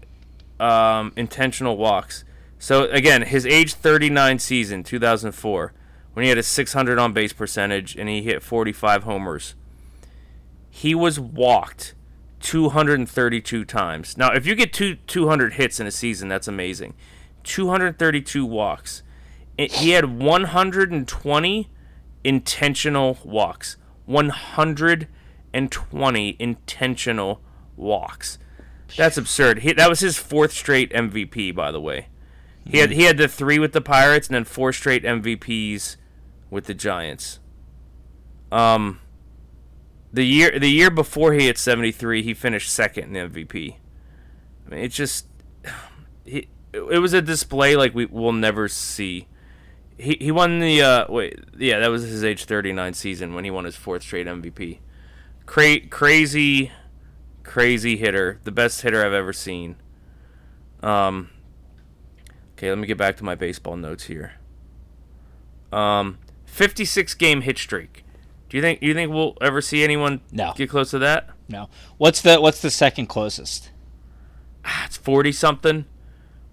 um, intentional walks. So again, his age 39 season, 2004, when he had a 600 on base percentage and he hit 45 homers, he was walked 232 times. Now, if you get two 200 hits in a season, that's amazing. 232 walks. He had 120 intentional walks. 120 intentional walks. That's absurd. He, that was his fourth straight MVP, by the way. He had he had the three with the Pirates and then four straight MVPs with the Giants. Um, the year the year before he hit seventy three, he finished second in MVP. I mean, it's just he, it was a display like we will never see. He he won the uh wait yeah that was his age thirty nine season when he won his fourth straight MVP. Cra- crazy, crazy hitter, the best hitter I've ever seen. Um. Okay, let me get back to my baseball notes here. Um, 56 game hit streak. Do you think you think we'll ever see anyone No. get close to that? no what's the what's the second closest Ah, It's 40 something.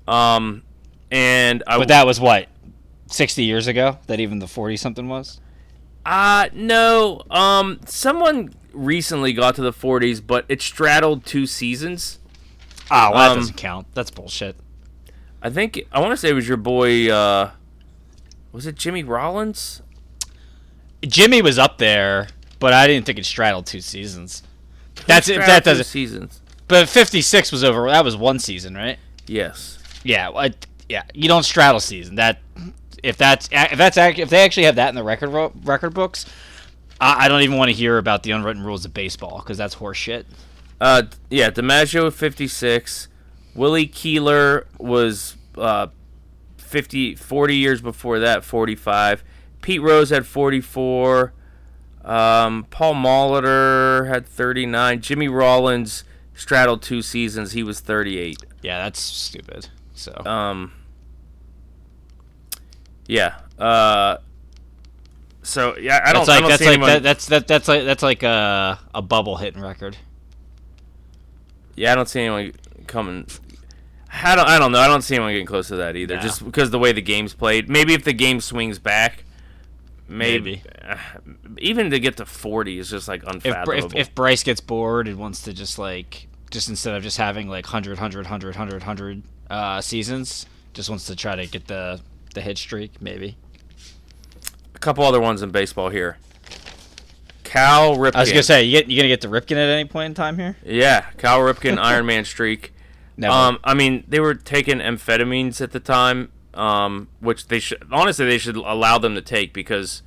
Um, and I but that was what 60 years ago that even the 40 something was uh no. Um, someone recently got to the 40s, but it straddled two seasons. oh well, that Um, doesn't count that's bullshit I think I want to say it was your boy. Uh, was it Jimmy Rollins? Jimmy was up there, but I didn't think it straddled two seasons. That's it. That doesn't. seasons. But 56 was over. That was one season, right? Yes. Yeah. I, yeah. You don't straddle season. That if that's if that's if they actually have that in the record record books, I, I don't even want to hear about the unwritten rules of baseball because that's horseshit. Uh, yeah, DiMaggio 56. Willie Keeler was uh, 50, 40 years before that, 45. Pete Rose had 44. Um, Paul Molitor had 39. Jimmy Rollins straddled two seasons. He was 38. Yeah, that's stupid. So Um, yeah. Uh, so yeah, I don't. that's like don't that's see like anyone, that, that's that, that's like that's like a a bubble hitting record. Yeah, I don't see anyone coming. I don't. I don't know. I don't see anyone getting close to that either. No. Just because the way the game's played. Maybe if the game swings back, maybe. Maybe. even to get to forty is just like unfathomable. if if Bryce gets bored and wants to just like just instead of just having like 100 100 100 100 100 uh, seasons, just wants to try to get the the hit streak maybe. a couple other ones in baseball here. Cal Ripken. I was gonna say you get you gonna get the Ripken at any point in time here. Yeah, Cal Ripken Iron Man streak. Never. Um, I mean, they were taking amphetamines at the time, um, which they should honestly they should allow them to take because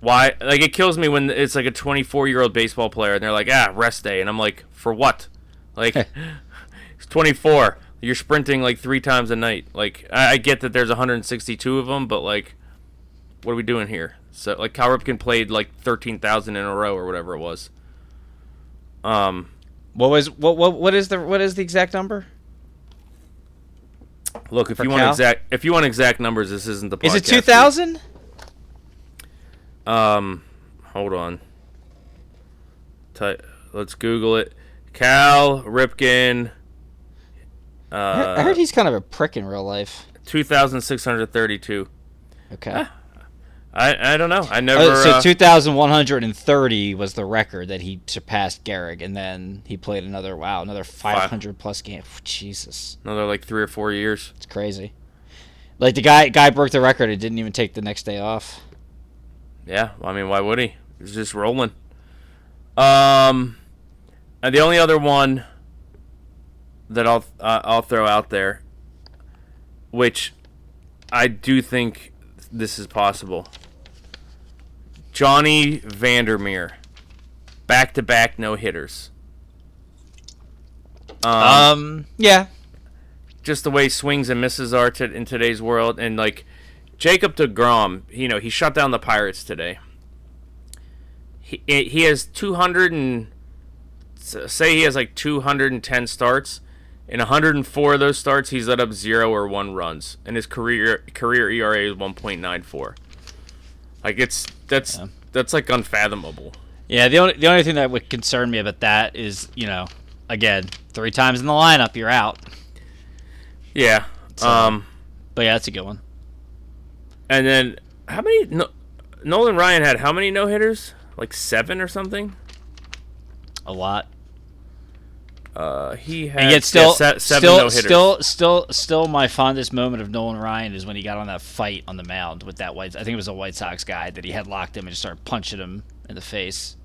why? Like it kills me when it's like a 24 year old baseball player and they're like, ah, rest day, and I'm like, for what? Like, he's 24. You're sprinting like three times a night. Like, I, I get that there's 162 of them, but like, what are we doing here? So like, Cal Ripken played like 13,000 in a row or whatever it was. Um. what was what what what is the what is the exact number? Look, if you want exact, if you want exact numbers, this isn't the. podcast. Is it two thousand? Um, hold on. Ty- let's Google it. Cal Ripken. Uh, I heard he's kind of a prick in real life. two thousand six hundred thirty-two. Okay. I I don't know. I never. Oh, so uh, 2,130 was the record that he surpassed Gehrig, and then he played another wow, another 500 plus games. Jesus, another like three or four years. it's crazy. Like the guy guy broke the record and didn't even take the next day off. Yeah, I mean, why would he? He's just rolling. Um, and the only other one that I'll uh, I'll throw out there, which I do think this is possible. Johnny Vander Meer, back to back no hitters. Um, Um, yeah, just the way swings and misses are to, in today's world. And like Jacob deGrom, you know, he shut down the Pirates today. He he has 200 and say he has like 210 starts. In 104 of those starts, he's let up zero or one runs, and his career career ERA is 1.94. Like it's that's Yeah. that's like unfathomable. yeah. The only the only thing that would concern me about that is you know, again, three times in the lineup, you're out. Yeah. So- Um. But yeah, that's a good one. And then how many? No, Nolan Ryan had how many no hitters? Like seven or something. A lot. Uh, he had And yet, still, yeah, seven still, no still, still, still, my fondest moment of Nolan Ryan is when he got on that fight on the mound with that White. I think it was a White Sox guy that he had locked him and just started punching him in the face.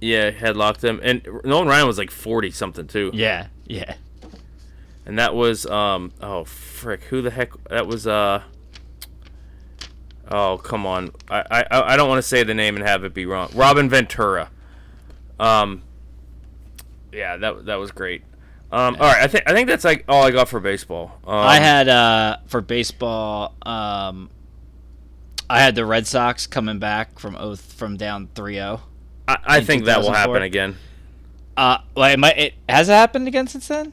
yeah, headlocked him, and Nolan Ryan was like forty something too. Yeah, yeah. and that was um oh frick, who the heck that was uh. Oh come on! I I, I don't want to say the name and have it be wrong. Robin Ventura. Um. Yeah, that that was great. Um. All right, I think I think that's like all I got for baseball. Um, I had uh, for baseball. Um, I had the Red Sox coming back from oath from down 3-0. I, I think that will happen again. Uh, well, it, might, it has it happened again since then.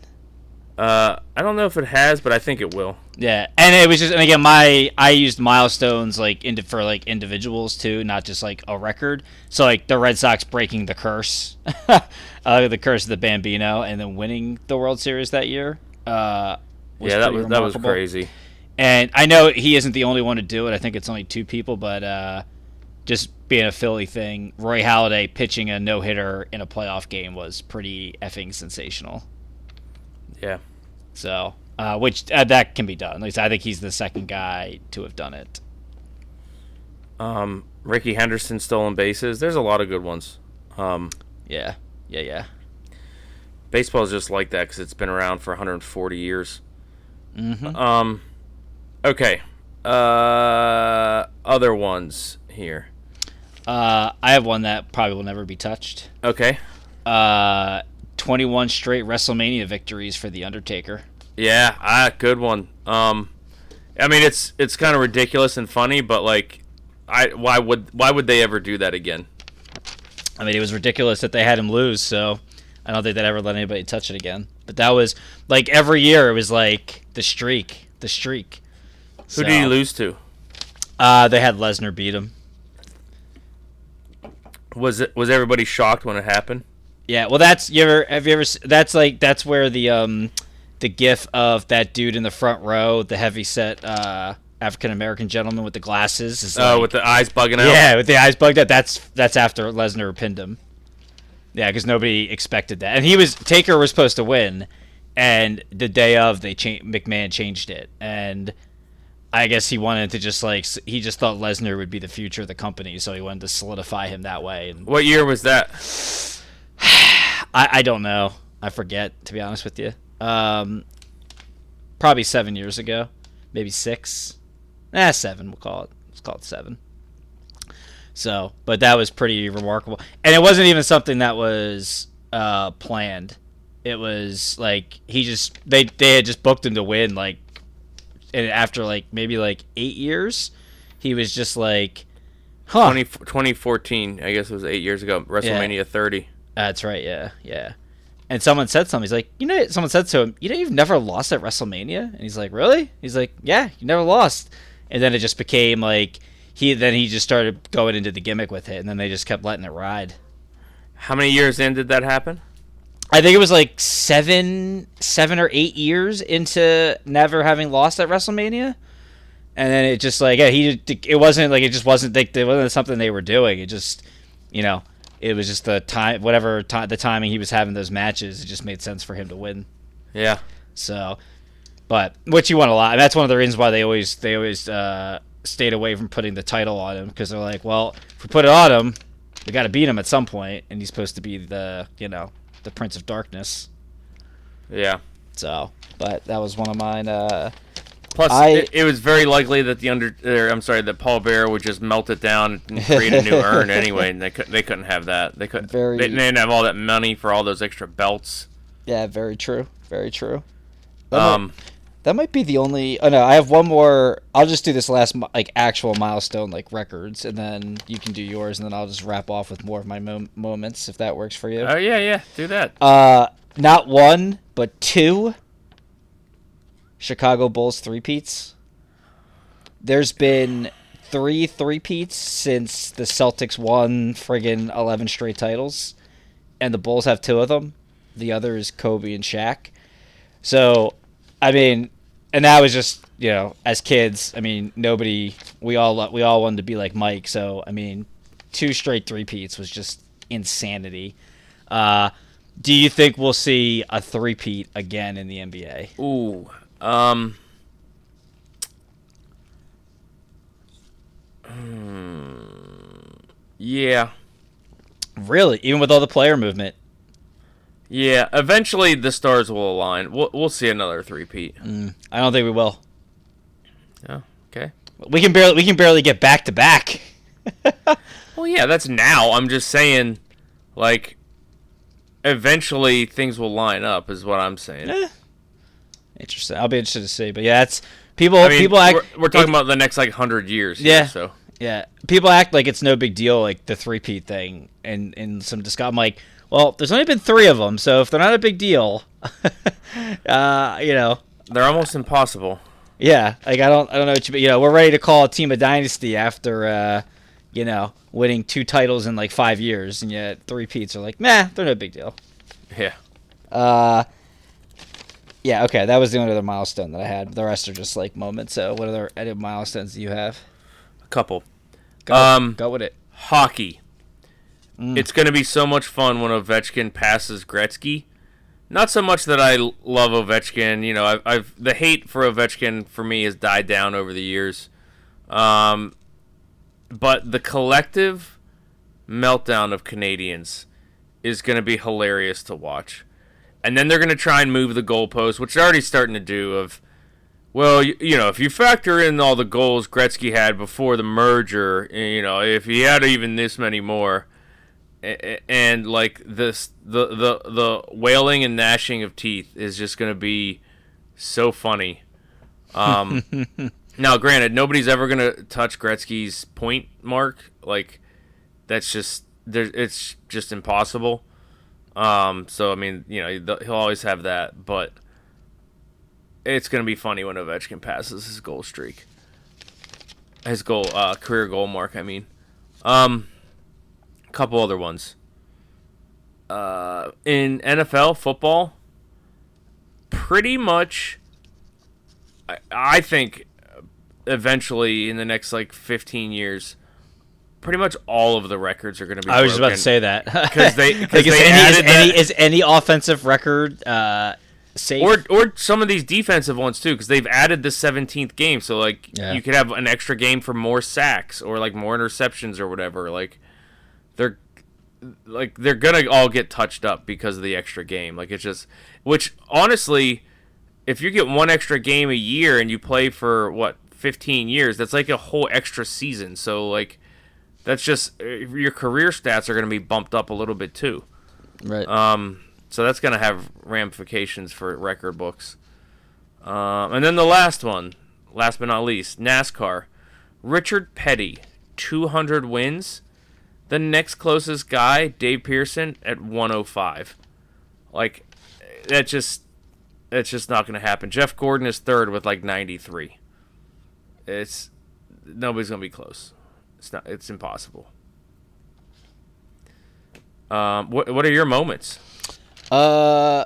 Uh, I don't know if it has, but I think it will. Yeah, and it was just, and again, my I used milestones like into for like individuals too, not just like a record. So like the Red Sox breaking the curse, uh, the curse of the Bambino, and then winning the World Series that year. Uh, yeah, that was that was crazy. And I know he isn't the only one to do it. I think it's only two people, but uh, just being a Philly thing, Roy Halladay pitching a no hitter in a playoff game was pretty effing sensational. Yeah. So, uh, which uh, that can be done. At least I think he's the second guy to have done it. Um, Rickey Henderson stolen bases. There's a lot of good ones. Um, Yeah, yeah, yeah. baseball is just like that because it's been around for 140 years. Mm-hmm. Um, okay. Uh, other ones here. Uh, I have one that probably will never be touched. Okay. Uh, 21 straight WrestleMania victories for the Undertaker. Yeah, ah, good one. Um, I mean, it's it's kind of ridiculous and funny, but like, I why would why would they ever do that again? I mean, it was ridiculous that they had him lose, so I don't think they'd ever let anybody touch it again. But that was like every year it was like the streak, the streak. Who did he lose to? Uh, they had Lesnar beat him. Was it was everybody shocked when it happened? Yeah, well, that's you ever have you ever that's like that's where the um the gif of that dude in the front row, the heavy set uh African American gentleman with the glasses is Oh, like- with the eyes bugging out. yeah, with the eyes bugged out. That's that's after Lesnar pinned him. Yeah, because nobody expected that, and he was Taker was supposed to win, and the day of they cha- McMahon changed it, and I guess he wanted to just like he just thought Lesnar would be the future of the company, so he wanted to solidify him that way. And What year was that? I, I don't know, I forget to be honest with you. Um, probably seven years ago, maybe six. Eh, seven. We'll call it. Let's call it seven. So, but that was pretty remarkable, and it wasn't even something that was uh, planned. It was like he just they they had just booked him to win like, and after like maybe like eight years, he was just like, huh. 20, 2014, I guess it was eight years ago. WrestleMania 30. That's right. Yeah, yeah. And someone said something. He's like, you know, someone said to him, you know, you've never lost at WrestleMania. And he's like, really? He's like, yeah, you never lost. And then it just became like he. Then he just started going into the gimmick with it, and then they just kept letting it ride. How many years in did that happen? I think it was like seven, seven or eight years into never having lost at WrestleMania, and then it just like yeah, he. It wasn't like it just wasn't like it wasn't something they were doing. It just, you know, it was just the time, whatever time, the timing he was having those matches. It just made sense for him to win. Yeah. So, but which you want a lot. And that's one of the reasons why they always they always uh, stayed away from putting the title on him because they're like, well, if we put it on him, we got to beat him at some point, and he's supposed to be the you know the Prince of Darkness. Yeah. So, but that was one of mine. Uh, Plus, I- it, it was very likely that the under, or, I'm sorry, that Paul Bearer would just melt it down and create a new urn anyway, and they couldn't, they couldn't have that. They couldn't. Very- They, they didn't have all that money for all those extra belts. yeah, very true. Very true. That, might, Um, that might be the only. Oh no, I have one more. I'll just do this last like actual milestone like records, and then you can do yours, and then I'll just wrap off with more of my mo- moments if that works for you. oh yeah, yeah, do that. Uh, not one, but two Chicago Bulls three-peats. There's been three three-peats since the Celtics won friggin' 11 straight titles, and the Bulls have two of them. The other is Kobe and Shaq. So, I mean, and that was just, you know, as kids, I mean, nobody, we all, we all wanted to be like Mike. So, I mean, two straight three-peats was just insanity. Uh, do you think we'll see a three-peat again in the NBA? Ooh. Um. hmm, Yeah. Really? Even with all the player movement? Yeah. Eventually, the stars will align. We'll we'll see another three-peat. I don't think we will. Oh, okay. We can barely we can barely get back to back. Well, yeah, that's now. I'm just saying, like, eventually things will line up. Is what I'm saying. Eh. Interesting. I'll be interested to see. But yeah, it's people I mean, people act we're, we're talking about the next like hundred years. here, Yeah. so Yeah, people act like it's no big deal, like the three peat thing, and in some discuss. I'm like, well, there's only been three of them, so if they're not a big deal, uh, you know, they're almost impossible. yeah, like I don't, I don't know what you, you know, we're ready to call a team a dynasty after, uh, you know, winning two titles in like five years, and yet three peats are like, nah, they're no big deal. Yeah. Uh, yeah, okay, that was the only other milestone that I had. The rest are just like moments. So, what other edit milestones do you have? A couple. Go, Um, go with it. Hockey. Mm. It's going to be so much fun when Ovechkin passes Gretzky. Not so much that I love Ovechkin. You know, I've, I've the hate for Ovechkin for me has died down over the years. Um, but the collective meltdown of Canadians is going to be hilarious to watch. And then they're going to try and move the goalpost, which they're already starting to do. Of well, you, you know, if you factor in all the goals Gretzky had before the merger, you know, if he had even this many more, A- a- and like this the the the wailing and gnashing of teeth is just gonna be so funny. Um, now, granted, nobody's ever gonna touch Gretzky's point mark. Like that's just there. It's just impossible. Um, so I mean, you know, th- he'll always have that, but it's gonna be funny when Ovechkin passes his goal streak, his goal uh, career goal mark. I mean, um, a couple other ones. Uh, in NFL football, pretty much, I, I think, eventually in the next like 15 years, pretty much all of the records are going to be. I was just about to say that 'Cause they- 'cause Like, is any, is any is any offensive record uh, safe? or or some of these defensive ones too because they've added the 17th game so like Yeah. you could have an extra game for more sacks or like more interceptions or whatever like they're like they're gonna all get touched up because of the extra game like it's just which honestly if you get one extra game a year and you play for what 15 years that's like a whole extra season so like that's just uh, your career stats are going to be bumped up a little bit too right. um, so that's going to have ramifications for record books. Um, and then the last one, last but not least, NASCAR. Richard Petty, 200 wins. The next closest guy, Dave Pearson, at 105. Like, that just, that's just not going to happen. Jeff Gordon is third with like 93. It's, nobody's going to be close. It's not, it's impossible. Um, what, what are your moments? Uh,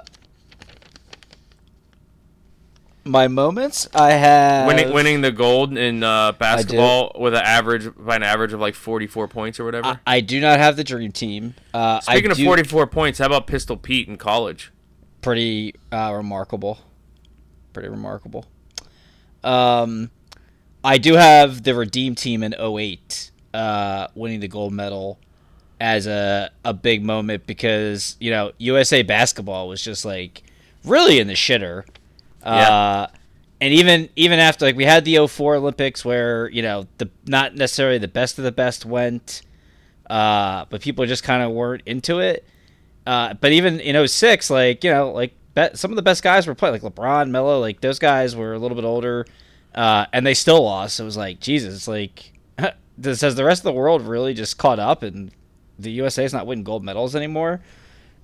my moments. I have winning winning the gold in uh, basketball with an average by an average of like 44 points or whatever. I, I do not have the dream team. Uh, Speaking I of do- 44 points, how about Pistol Pete in college? pretty uh, remarkable. Pretty remarkable. Um, I do have the Redeem team in 08 uh, winning the gold medal as a, a big moment because, you know, USA basketball was just like really in the shitter. Uh, and even even after like we had the 04 Olympics where, you know, the not necessarily the best of the best went, uh, but people just kind of weren't into it. Uh, but even in 06, like, you know, like bet some of the best guys were playing, like LeBron, Melo, like those guys were a little bit older, uh, and they still lost. It was like, Jesus, like, does has the rest of the world really just caught up and the USA is not winning gold medals anymore?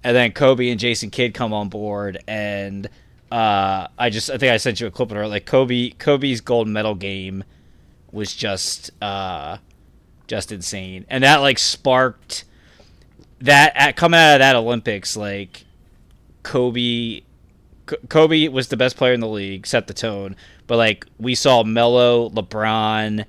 And then Kobe and Jason Kidd come on board, and uh, I just I think I sent you a clip of her like Kobe Kobe's gold medal game was just uh, just insane, and that like sparked that at coming out of that Olympics, like Kobe, Kobe was the best player in the league, set the tone. But like we saw Melo, LeBron,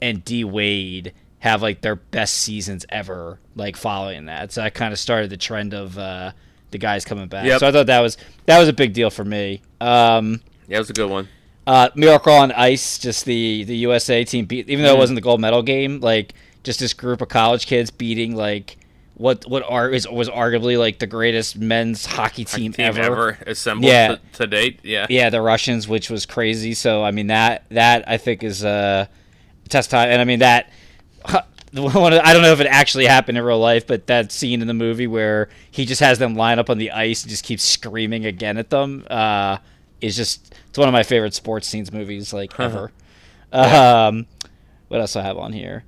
and D Wade have like their best seasons ever, like following that. So that kind of started the trend of uh, the guys coming back. Yep. So I thought that was that was a big deal for me. Um, Yeah, it was a good one. uh, Miracle on Ice, just the the USA team beat, even though Mm-hmm. it wasn't the gold medal game, like just this group of college kids beating like what what are is was arguably like the greatest men's hockey team, Team ever. ever, assembled Yeah. to, to date. Yeah. Yeah, the Russians, which was crazy. So I mean that that I think is uh, test time, and I mean that. One I don't know if it actually happened in real life, but that scene in the movie where he just has them line up on the ice and just keeps screaming again at them uh, is just it's one of my favorite sports scenes movies like ever. Um, what else do I have on here?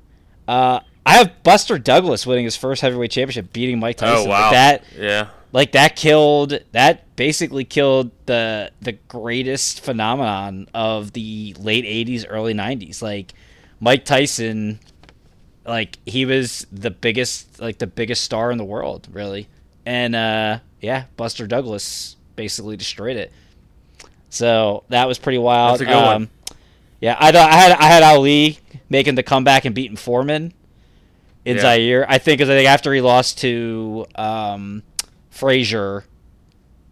Uh, I have Buster Douglas winning his first heavyweight championship, beating Mike Tyson. Oh Like that Yeah. like that killed that basically killed the the greatest phenomenon of the late 80s early 90s like mike tyson like he was the biggest like the biggest star in the world really and uh yeah buster douglas basically destroyed it so that was pretty wild That's a good one. um, yeah i thought i had i had ali making the comeback and beating foreman in Yeah. Zaire. I think 'cause I think after he lost to um, Frazier,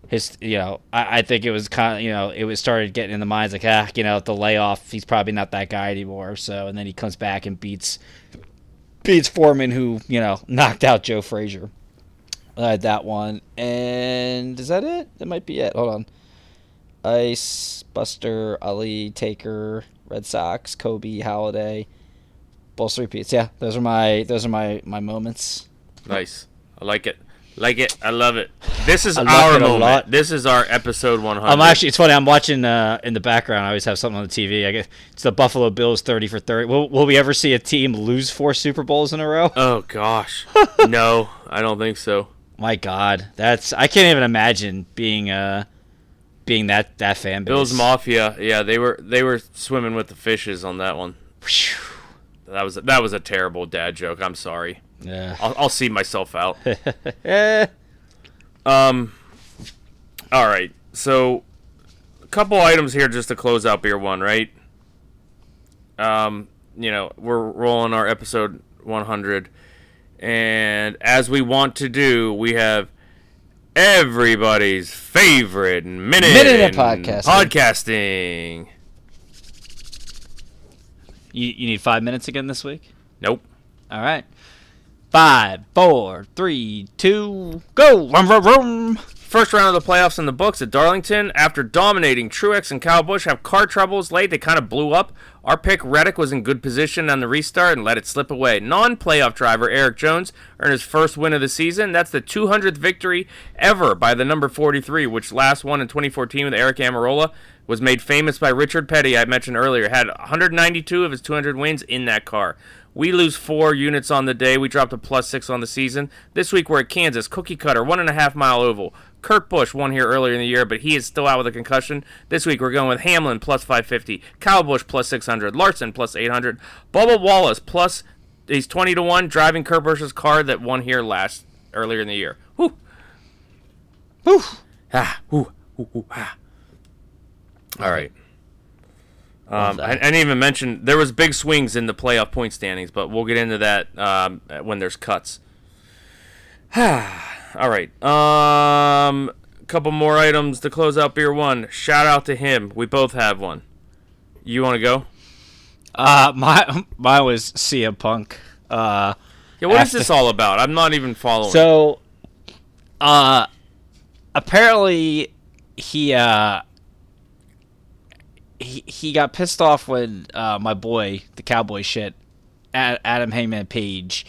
his you know I, I think it was kind of you know it was started getting in the minds like ah you know the layoff he's probably not that guy anymore. So and then he comes back and beats beats Foreman who you know knocked out Joe Frazier. I had that one and is that it? That might be it. Hold on. Ice, Buster, Ali, Taker, Red Sox, Kobe, Halladay, Bulls repeats. Yeah, those are my those are my my moments. Nice. I like it. Like it. I love it. This is our moment. This is our episode 100. I'm actually. It's funny. I'm watching uh, in the background. I always have something on the TV. I guess it's the Buffalo Bills, thirty for thirty. Will, will we ever see a team lose four Super Bowls in a row? Oh gosh. no, I don't think so. My God, that's I can't even imagine being uh being that that fan base. Bills Mafia. Yeah, they were they were swimming with the fishes on that one. Phew. That was that was a terrible dad joke. I'm sorry. Yeah. I'll, I'll see myself out. Eh. Um. All right. So, a couple items here just to close out beer one, right? Um. You know, we're rolling our episode 100, and as we want to do, we have everybody's favorite minute, Minute of podcasting. Podcasting. You you need five minutes again this week. Nope. All right. Five, four, three, two, go. Vroom, vroom, vroom. First round of the playoffs in the books at Darlington. After dominating, Truex and Kyle Busch have car troubles late. They kind of blew up. Our pick, Reddick, was in good position on the restart and let it slip away. Non playoff driver Erik Jones earned his first win of the season. That's the 200th victory ever by the number 43, which last won in 2014 with Aric Almirola. Was made famous by Richard Petty, I mentioned earlier. Had 192 of his 200 wins in that car. We lose four units on the day. We dropped a plus six on the season. This week we're at Kansas. Cookie Cutter, one and a half mile oval. Kurt Busch won here earlier in the year, but he is still out with a concussion. This week we're going with Hamlin plus 550, Kyle Busch plus 600, Larson plus 800, Bubba Wallace plus he's 20 to one driving Kurt Busch's car that won here last earlier in the year. Whew. Whew. Ah, whew, whew, whew, ah. All right. Um. I, I didn't even mention there was big swings in the playoff point standings, but we'll get into that um, when there's cuts. All right. Um, a couple more items to close out beer one. Shout out to him. We both have one. You want to go? Uh, my mine was CM Punk. Uh, Yeah. What is After- this all about? I'm not even following. so, uh, apparently he uh he he got pissed off when uh my boy the cowboy shit Adam Hangman Page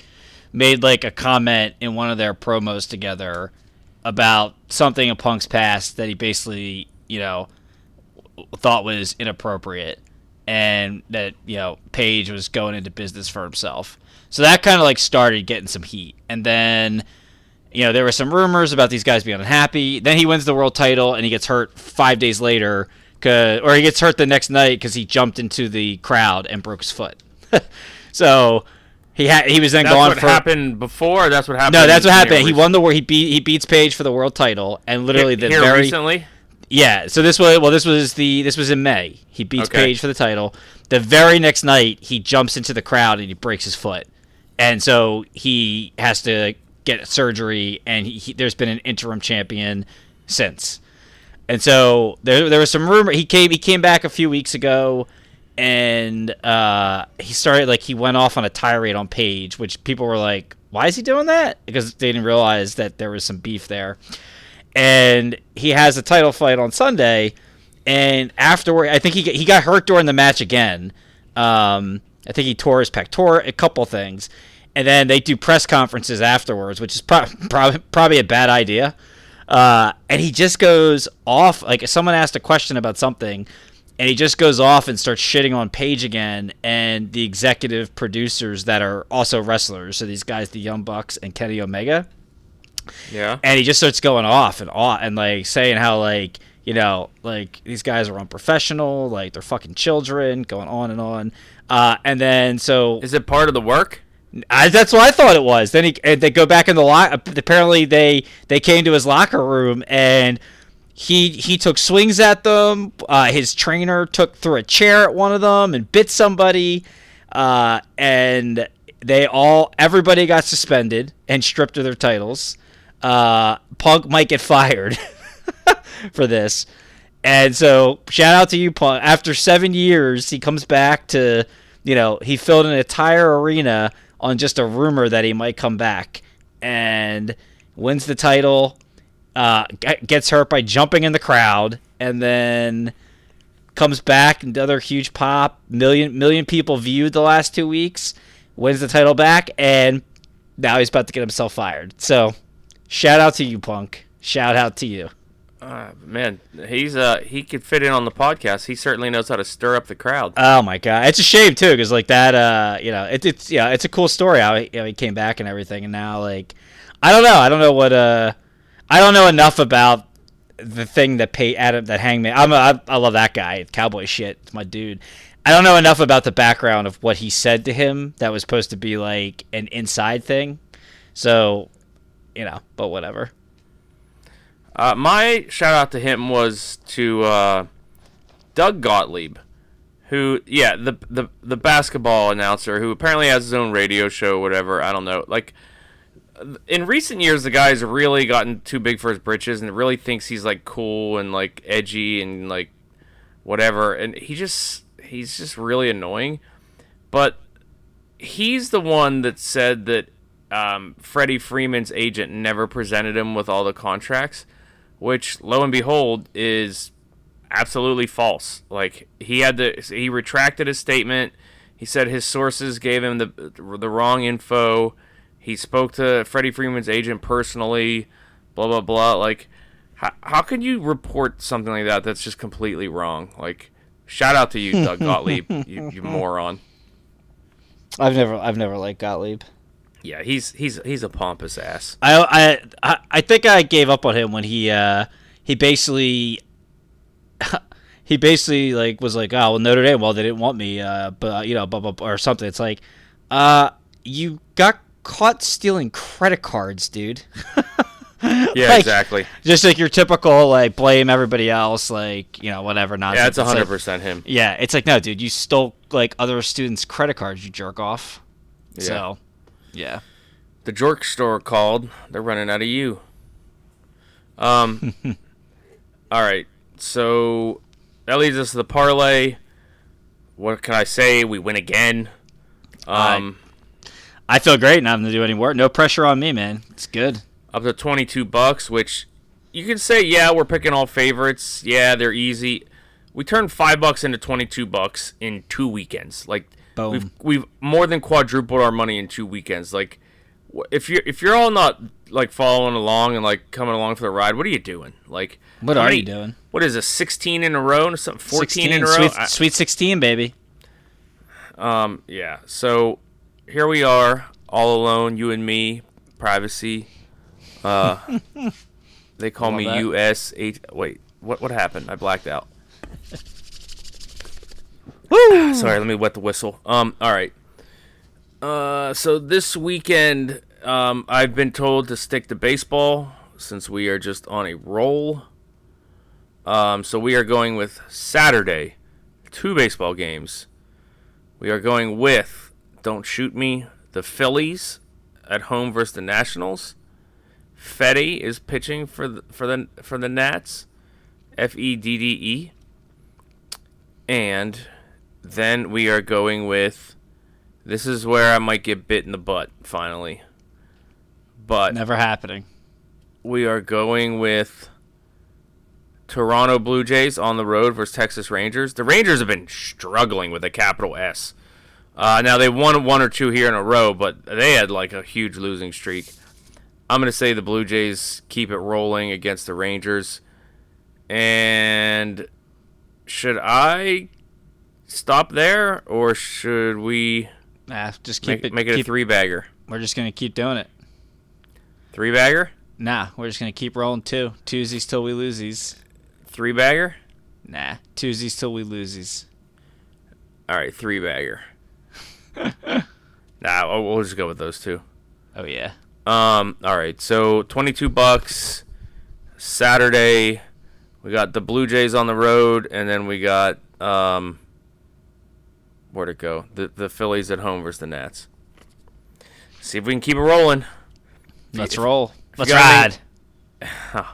made like a comment in one of their promos together about something in Punk's past that he basically you know thought was inappropriate and that you know Page was going into business for himself. So that kind of like started getting some heat. And then you know there were some rumors about these guys being unhappy. Then he wins the world title and he gets hurt 5 days later Uh, or he gets hurt the next night cuz he jumped into the crowd and broke his foot. so he had he was then that's gone what for happened before. That's what happened. No, that's what happened. He won the war. He beat he beats Page for the world title, and literally the here very recently. yeah. So this was well, this was the this was in May. He beats Okay. Page for the title. The very next night, he jumps into the crowd and he breaks his foot, and so he has to get surgery. And he, he, there's been an interim champion since. And so there there was some rumor. He came he came back a few weeks ago, and uh, he started like he went off on a tirade on Page, which people were like, "Why is he doing that?" Because they didn't realize that there was some beef there and he has a title fight on Sunday. And afterward, I think he he got hurt during the match again. Um, I think he tore his pectoral, a couple things, and then they do press conferences afterwards, which is pro- probably probably a bad idea. Uh, and he just goes off like someone asked a question about something, and he just goes off and starts shitting on Page again and the executive producers that are also wrestlers. So these guys, the Young Bucks and Kenny Omega Yeah. and he just starts going off and off and like saying how like you know like these guys are unprofessional like they're fucking children going on and on uh, and then so Is it part of the work? I, that's what I thought it was. Then he and they go back in the lock. Apparently they they came to his locker room and he he took swings at them. Uh, his trainer took threw a chair at one of them and bit somebody. Uh, and they all everybody got suspended and stripped of their titles. Uh, Punk might get fired for this. And so, shout out to you, Punk. After seven years, he comes back to, you know, he filled an entire arena on just a rumor that he might come back and wins the title. Uh, gets hurt by jumping in the crowd, and then comes back. Another huge pop. Million million people viewed the last two weeks. Wins the title back, and now he's about to get himself fired. So, shout out to you, Punk. Shout out to you. Uh, man, he's uh he could fit in on the podcast. He certainly knows how to stir up the crowd. Oh my god, it's a shame too, because like that, uh, you know, it, it's yeah, it's a cool story how he, he came back and everything, and now like, I don't know, I don't know what, uh, I don't know enough about the thing that pay Adam that Hangman. I'm a, I, I love that guy, cowboy shit, it's my dude. I don't know enough about the background of what he said to him that was supposed to be like an inside thing, so, you know, but whatever. Uh, my shout out to him was to uh, Doug Gottlieb, who yeah the the the basketball announcer who apparently has his own radio show, whatever. I don't know. Like in recent years, the guy's really gotten too big for his britches and really thinks he's like cool and like edgy and like whatever. And he just he's just really annoying. But he's the one that said that um, Freddie Freeman's agent never presented him with all the contracts, which lo and behold is absolutely false. Like he had to, he retracted his statement. He said his sources gave him the the wrong info. He spoke to Freddie Freeman's agent personally. Blah blah blah. Like, how how can you report something like that? That's just completely wrong. Like, shout out to you, Doug Gottlieb, you, you moron. I've never, I've never liked Gottlieb. Yeah, he's he's he's a pompous ass. I, I I think I gave up on him when he uh he basically he basically like was like oh well Notre Dame well they didn't want me uh but you know blah, blah, blah, or something it's like uh you got caught stealing credit cards dude Yeah, Like, exactly. just like your typical like blame everybody else like you know whatever nonsense Yeah, it's hundred percent him. yeah it's like no dude you stole like other students credit cards you jerk off Yeah. so yeah The Jerk store called. They're running out of you. Um. all right. So that leads us to the parlay. What can I say? We win again. Um, I feel great not having to do any work no pressure on me man it's good up to twenty-two bucks, which you can say, yeah, we're picking all favorites. Yeah, they're easy. We turned five bucks into twenty-two bucks in two weekends. Like Boom. we've we've more than quadrupled our money in two weekends. Like if you're if you're all not like following along and like coming along for the ride, what are you doing? Like What are many- you doing? What is this? Sixteen in a row? Or something? Fourteen in a row? Sweet, I- sweet 16, baby. Um, yeah. So here we are, all alone, you and me, privacy. Uh, they call me that. US. Wait, what? What happened? I blacked out. Woo! Sorry, let me wet the whistle. Um, all right. Uh, so this weekend, um, I've been told to stick to baseball since we are just on a roll. Um, so we are going with Saturday, two baseball games. We are going with Don't Shoot Me, the Phillies at home versus the Nationals. Fedde is pitching for the for the for the Nats, F E D D E. And then we are going with this is where I might get bit in the butt finally. But Never happening. we are going with Toronto Blue Jays on the road versus Texas Rangers. The Rangers have been struggling with a capital S. Uh, now they won one or two here in a row, but they had like a huge losing streak. I'm going to say the Blue Jays keep it rolling against the Rangers. And should I stop there or should we Nah, just keep make, it. make it keep- a three bagger? We're just gonna keep doing it. Three bagger? Nah, we're just gonna keep rolling two. Twosies till we losies. Three bagger? Nah, twosies till we losies. All right, three bagger. nah, we'll we'll just go with those two. Oh yeah. Um, all right, so twenty-two bucks. Saturday, we got the Blue Jays on the road, and then we got um, where'd it go? The the Phillies at home versus the Nats. See if we can keep it rolling. Let's if- roll. Let's ride.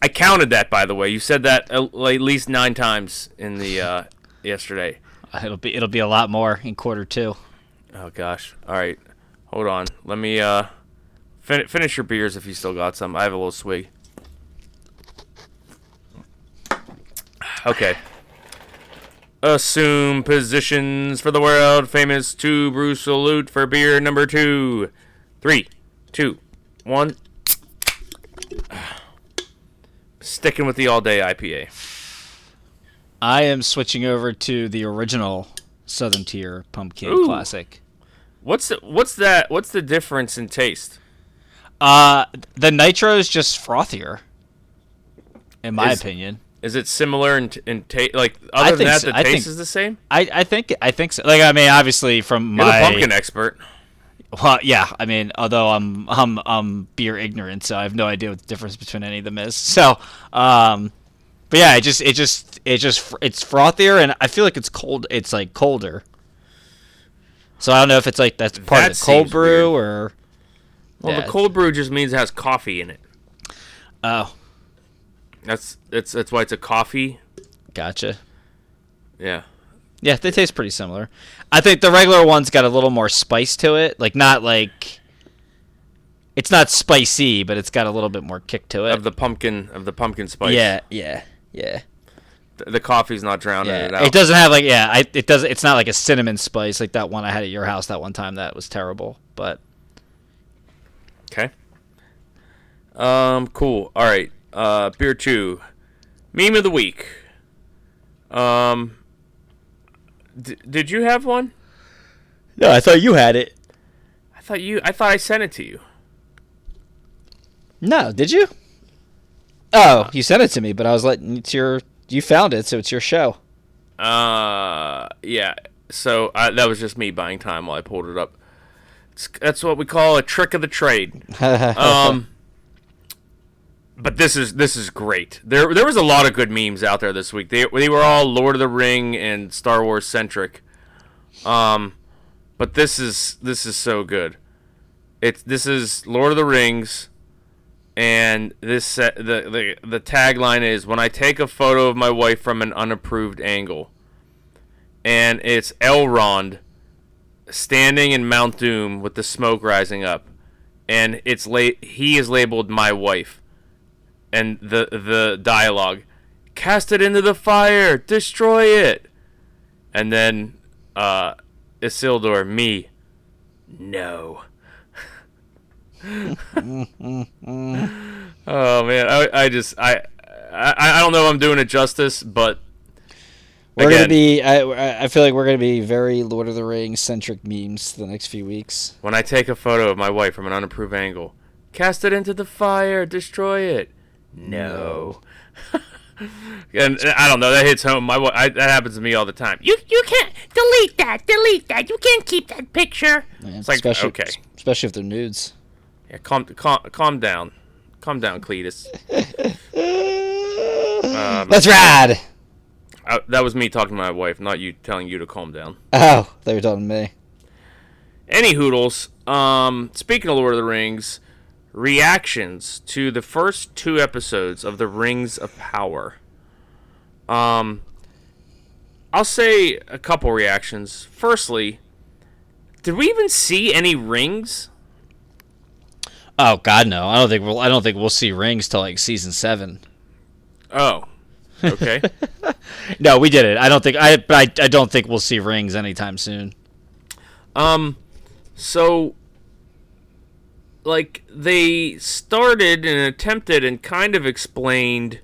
I counted that, by the way. You said that at at least nine times in the uh, yesterday. Uh, It'll be it'll be a lot more in quarter two. Oh gosh. All right. Hold on. Let me uh fin- finish your beers if you still got some. I have a little swig. Okay. Assume positions for the world famous two brew salute for beer number two. Three, two, one. Sticking with the all day IPA. I am switching over to the original Southern Tier Pumpkin Ooh. Classic. What's the, what's that? What's the difference in taste? Uh, the Nitro is just frothier, in my Is- opinion. Is it similar in, t- in taste? Like other than that, so. the I taste think- is the same. I, I think I think so. Like I mean, obviously from You're my pumpkin expert. Well, yeah, I mean, although I'm I'm I'm beer ignorant, so I have no idea what the difference between any of them is. So, um, but yeah, it just it just it just it's frothier, and I feel like it's cold. It's like colder. So I don't know if it's like that's part That of the cold brew or Well, Yeah. the cold brew just means it has coffee in it. oh, That's that's that's why it's a coffee. gotcha. Yeah. Yeah, they taste pretty similar. I think the regular one's got a little more spice to it, like not like it's not spicy, but it's got a little bit more kick to it. Of the pumpkin of the pumpkin spice. yeah, yeah, yeah. The, the coffee's not drowning Yeah, it out. it doesn't have like yeah, I, it doesn't It's not like a cinnamon spice like that one I had at your house that one time. That was terrible. But Okay. Um. Cool. All right. Uh. Beer two. Meme of the week. Um. D- did you have one? no, I thought you had it. I thought you. I thought I sent it to you. No, did you? Oh, you sent it to me, but I was letting it's your. You found it, so it's your show. Uh. Yeah. So uh, that was just me buying time while I pulled it up. It's, that's what we call a trick of the trade. Um. But this is this is great. There there was a lot of good memes out there this week. They they were all Lord of the Ring and Star Wars centric. Um, but this is this is so good. It's this is Lord of the Rings, and this the the the tagline is when I take a photo of my wife from an unapproved angle, and it's Elrond standing in Mount Doom with the smoke rising up, and it's la- he is labeled my wife and the the dialogue. Cast it into the fire. Destroy it. And then uh isildur me. No. Oh man. I, I just I, I i don't know if i'm doing it justice but We're Again. gonna be. I- I I feel like we're gonna be very Lord of the Rings centric memes the next few weeks. when i take a photo of my wife from an unapproved angle cast it into the fire. Destroy it no and i don't know that hits home my I, that happens to me all the time You you can't delete that. Delete that. You can't keep that picture. Man, It's like, especially, okay. especially if they're nudes. Yeah, calm, calm, calm down, calm down, Cletus. Um, Let's ride. I, that was me talking to my wife, not you telling you to calm down. Oh, they were talking to me. Any hoodles. Um, speaking of Lord of the Rings, reactions to the first two episodes of the Rings of Power. Um, I'll say a couple reactions. Firstly, did we even see any rings? Oh God, no! I don't think we'll. I don't think we'll see rings till like season seven. Oh, okay. No, we did it. I don't think. I. But I, I don't think we'll see rings anytime soon. Um, so, like, they started and attempted and kind of explained,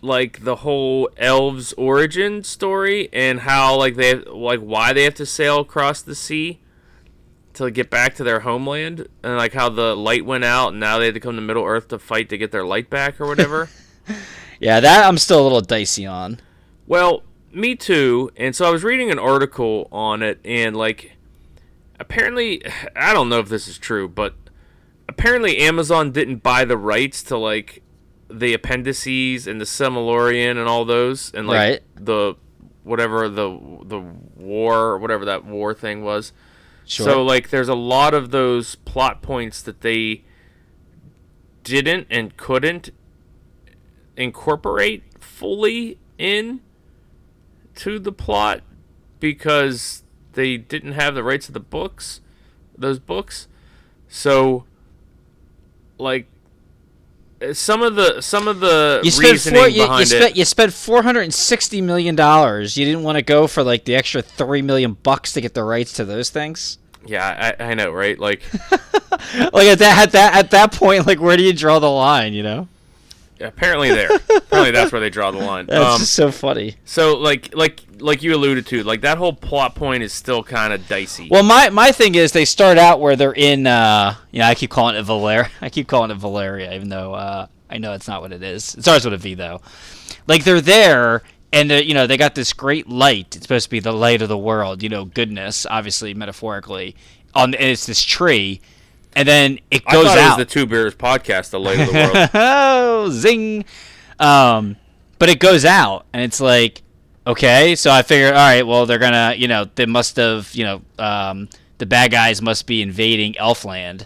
like, the whole elves' origin story and how, like, they, like, why they have to sail across the sea to get back to their homeland, and, like, how the light went out and now they had to come to Middle Earth to fight to get their light back or whatever. Yeah, that I'm still a little dicey on. Well, me too. And so I was reading an article on it, and like, apparently, I don't know if this is true, but apparently Amazon didn't buy the rights to like the appendices and the Silmarillion and all those, and like Right. the whatever the the war or whatever that war thing was. Sure. So like, there's a lot of those plot points that they didn't and couldn't incorporate fully in to the plot because they didn't have the rights to the books, those books. So, like, uh, some of the some of the you spent four. You, you spent. it. You spent four hundred and sixty million dollars. You didn't want to go for like the extra three million bucks to get the rights to those things. Yeah, I, I know, right? Like, Like at that at that at that point, like where do you draw the line? You know, apparently there. apparently that's where they draw the line. that's Um, just so funny. so like like like you alluded to, like that whole plot point is still kind of dicey. Well, my my thing is they start out where they're in. Uh, you know, I keep calling it Valeria. I keep calling it Valeria, even though uh, I know it's not what it is. It starts with a V though. Like they're there, and uh, you know they got this great light. It's supposed to be the light of the world. You know, goodness, obviously metaphorically. On and it's this tree, and then it I goes thought out. it was the Two Bears podcast, the light of the world. oh, zing. Um, but it goes out, and it's like, okay. So I figured, all right, well, they're gonna, you know, they must have, you know, um, the bad guys must be invading Elfland,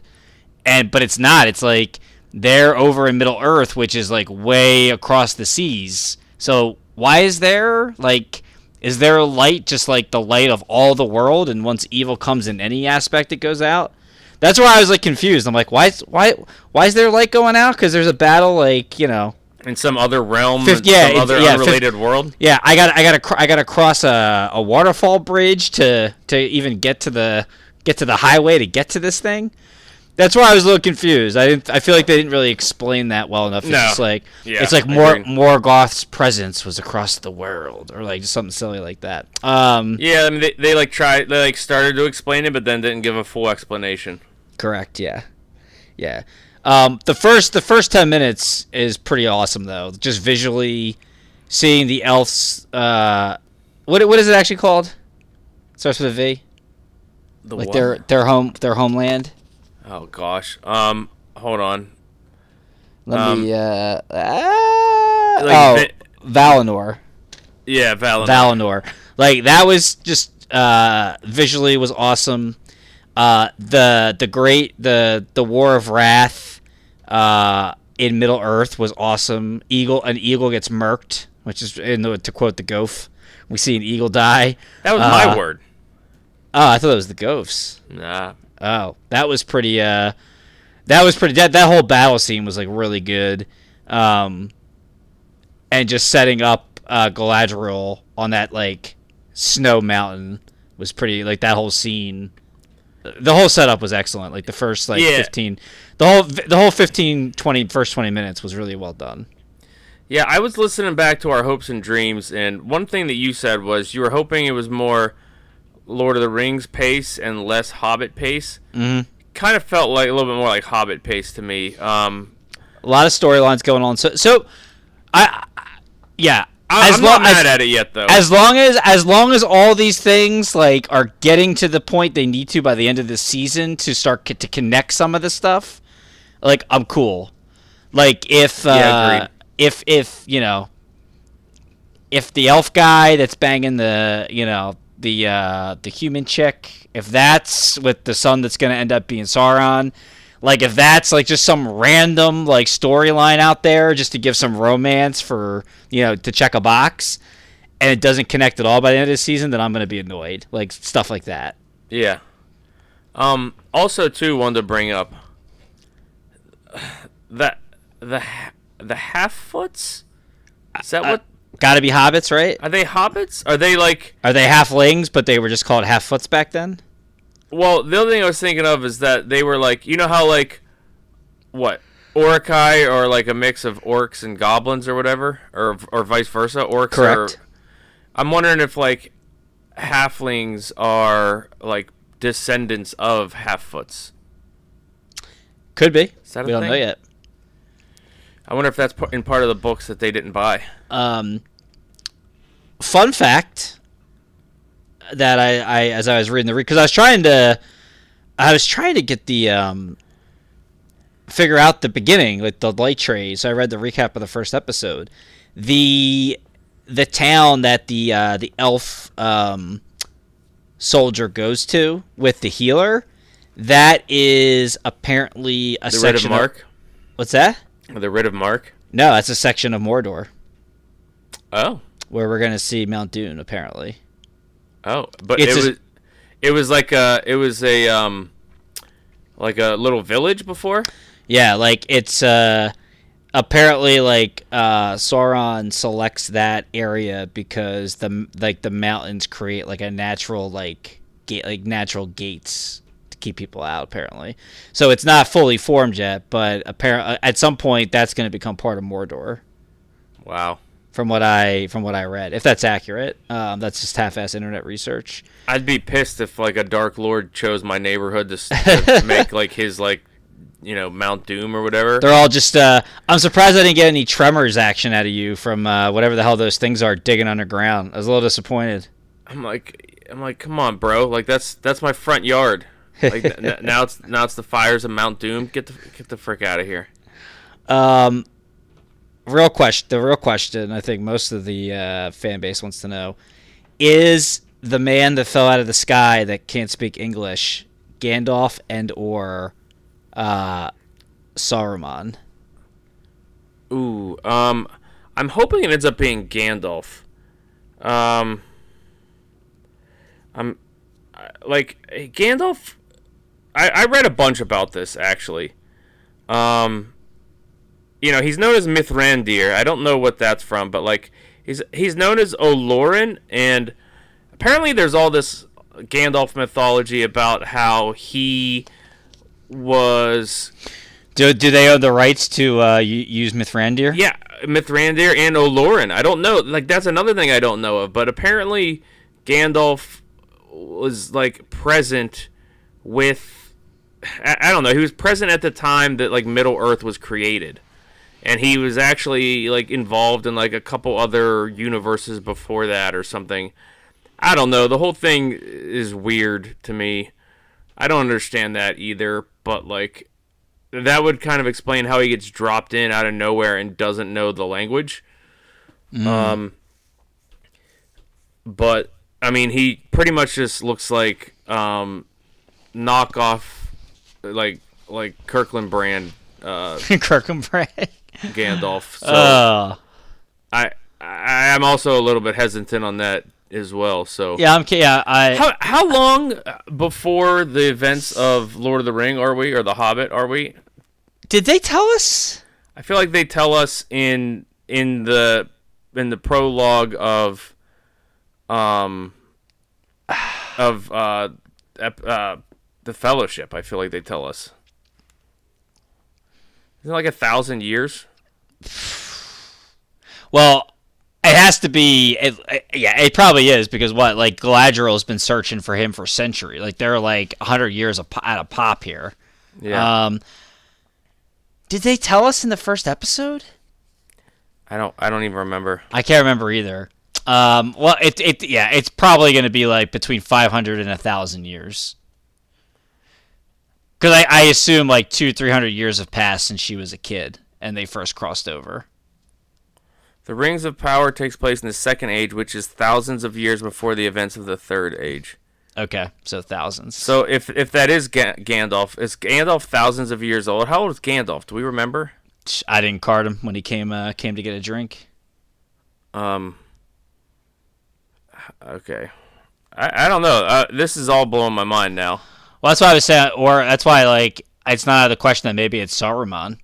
and but it's not. It's like they're over in Middle Earth, which is like way across the seas. So why is there like? Is there a light just like the light of all the world, and once evil comes in any aspect, it goes out? That's where I was like confused. I'm like, why is why why is there light going out? Because there's a battle, like you know. In some other realm, Fif- yeah, some other yeah, fif- unrelated world. Yeah, I got I got to I got to cross a, a waterfall bridge to to even get to the get to the highway to get to this thing. That's why I was a little confused. I didn't. I feel like they didn't really explain that well enough. It's No. just like Yeah, it's like I Mor- agree. Morgoth's presence was across the world, or like just something silly like that. Um, Yeah, I mean they, they like tried they like started to explain it, but then didn't give a full explanation. Correct. Yeah. Yeah. Um, the first the first ten minutes is pretty awesome though. Just visually seeing the elves. Uh, what what is it actually called? Starts with a V. The Like what? their their home their homeland. Oh gosh. Um, hold on. Let me. Um, Uh, ah, like oh, vi- Valinor. Yeah, Valinor. Valinor. Like that was just uh, visually was awesome. Uh, the the great the the War of Wrath uh, in Middle Earth was awesome. Eagle an eagle gets murked, which is in the, to quote the Goaf. We see an eagle die. that was uh, my word. Oh, I thought it was the Goafs. Nah. Oh, that was pretty. Uh, that was pretty. That that whole battle scene was like really good, um, and just setting up uh, Galadriel on that like snow mountain was pretty. Like that whole scene, the whole setup was excellent. Like the first like Yeah. fifteen, the whole the whole 15, 20, first twenty minutes was really well done. Yeah, I was listening back to our hopes and dreams, and one thing that you said was you were hoping it was more Lord of the Rings pace and less Hobbit pace. Mhm. Kind of felt like a little bit more like Hobbit pace to me. Um, A lot of storylines going on. So so, I, I yeah. I, as I'm long not as mad at it yet, though. as long as as long as all these things like are getting to the point they need to by the end of the season to start to connect some of the stuff like i'm cool like if uh Yeah, if if you know if the elf guy that's banging the you know the uh the human chick if that's with the son that's gonna end up being sauron like if that's like just some random like storyline out there just to give some romance for you know to check a box and it doesn't connect at all by the end of the season then i'm gonna be annoyed like stuff like that yeah. Um. Also, too, wanted to bring up that the the half foots. Is that what? gotta be hobbits right Are they hobbits? Are they like? are they halflings but they were just called half foots back then Well, the other thing I was thinking of is that they were like, you know how like, what, Uruk-hai or like a mix of orcs and goblins or whatever, or or vice versa. Orcs Correct. are. I'm wondering if like, halflings are like descendants of half-foots. could be that a we don't know yet I wonder if that's in part of the books that they didn't buy. Um, fun fact that I, I as I was reading the because I was trying to I was trying to get the um figure out the beginning like the light trays. So I read the recap of the first episode. The the town that the uh, the elf um, soldier goes to with the healer that is apparently a The rid of section Mark. what's that? The rid of Mark. No, that's a section of Mordor Oh, where we're gonna see Mount Doom. Apparently, oh, but It's it a- was, it was like a, it was a um, like a little village before. yeah, like it's uh, apparently like uh, Sauron selects that area because the like the mountains create like a natural like gate like natural gates to keep people out apparently. So it's not fully formed yet, but apparently at some point that's going to become part of Mordor. Wow. From what I from what I read, if that's accurate, um, that's just half-ass internet research. I'd be pissed if like a Dark Lord chose my neighborhood to, to make like his like, you know, Mount Doom or whatever. They're all just. Uh, I'm surprised I didn't get any tremors action out of you from uh, whatever the hell those things are digging underground. I was a little disappointed. I'm like, I'm like, come on, bro. Like that's that's my front yard. Like n- now it's now it's the fires of Mount Doom. Get the get the frick out of here. Um, real question. The real question. I think most of the uh, fan base wants to know: Is the man that fell out of the sky that can't speak English Gandalf and or uh, Saruman? Ooh, um, I'm hoping it ends up being Gandalf. Um, I'm I- like Gandalf. I, I read a bunch about this actually. Um, you know, he's known as Mithrandir. I don't know what that's from, but like he's he's known as Olorin, and apparently there's all this Gandalf mythology about how he was Do do they own the rights to uh, use Mithrandir? Yeah, Mithrandir and Olorin. I don't know. Like that's another thing I don't know of. But apparently, Gandalf was like present with. I, I don't know. He was present at the time that like Middle Earth was created, and he was actually like involved in like a couple other universes before that or something. I don't know. The whole thing is weird to me. I don't understand that either. But like, that would kind of explain how he gets dropped in out of nowhere and doesn't know the language. Um, but I mean, he pretty much just looks like um, knockoff, like like Kirkland brand uh, Kirkenbrand. Gandalf. So Oh. I I am also a little bit hesitant on that as well. So Yeah, I'm. Yeah, I. How how long before the events of Lord of the Ring are we or The Hobbit are we? Did they tell us? I feel like they tell us in in the in the prologue of um of uh, ep- uh the Fellowship. I feel like they tell us. Isn't it like a thousand years? Well, it has to be. It, it- yeah, it probably is because what? Like Galadriel's been searching for him for centuries. Like they're like hundred years at a pop here. Yeah. Um. Did they tell us in the first episode? I don't I don't even remember. I can't remember either. Um. Well, it it yeah, it's probably going to be like between five hundred and a thousand years. Because I, I assume like two three hundred years have passed since she was a kid and they first crossed over. The Rings of Power takes place in the Second Age, which is thousands of years before the events of the Third Age. Okay, so thousands. So if if that is Ga- Gandalf, is Gandalf thousands of years old? How old is Gandalf? Do we remember? I didn't card him when he came uh, came to get a drink. Um. Okay. I, I don't know. Uh, this is all blowing my mind now. Well, that's why I was saying, or that's why like it's not out of the question that maybe it's Saruman.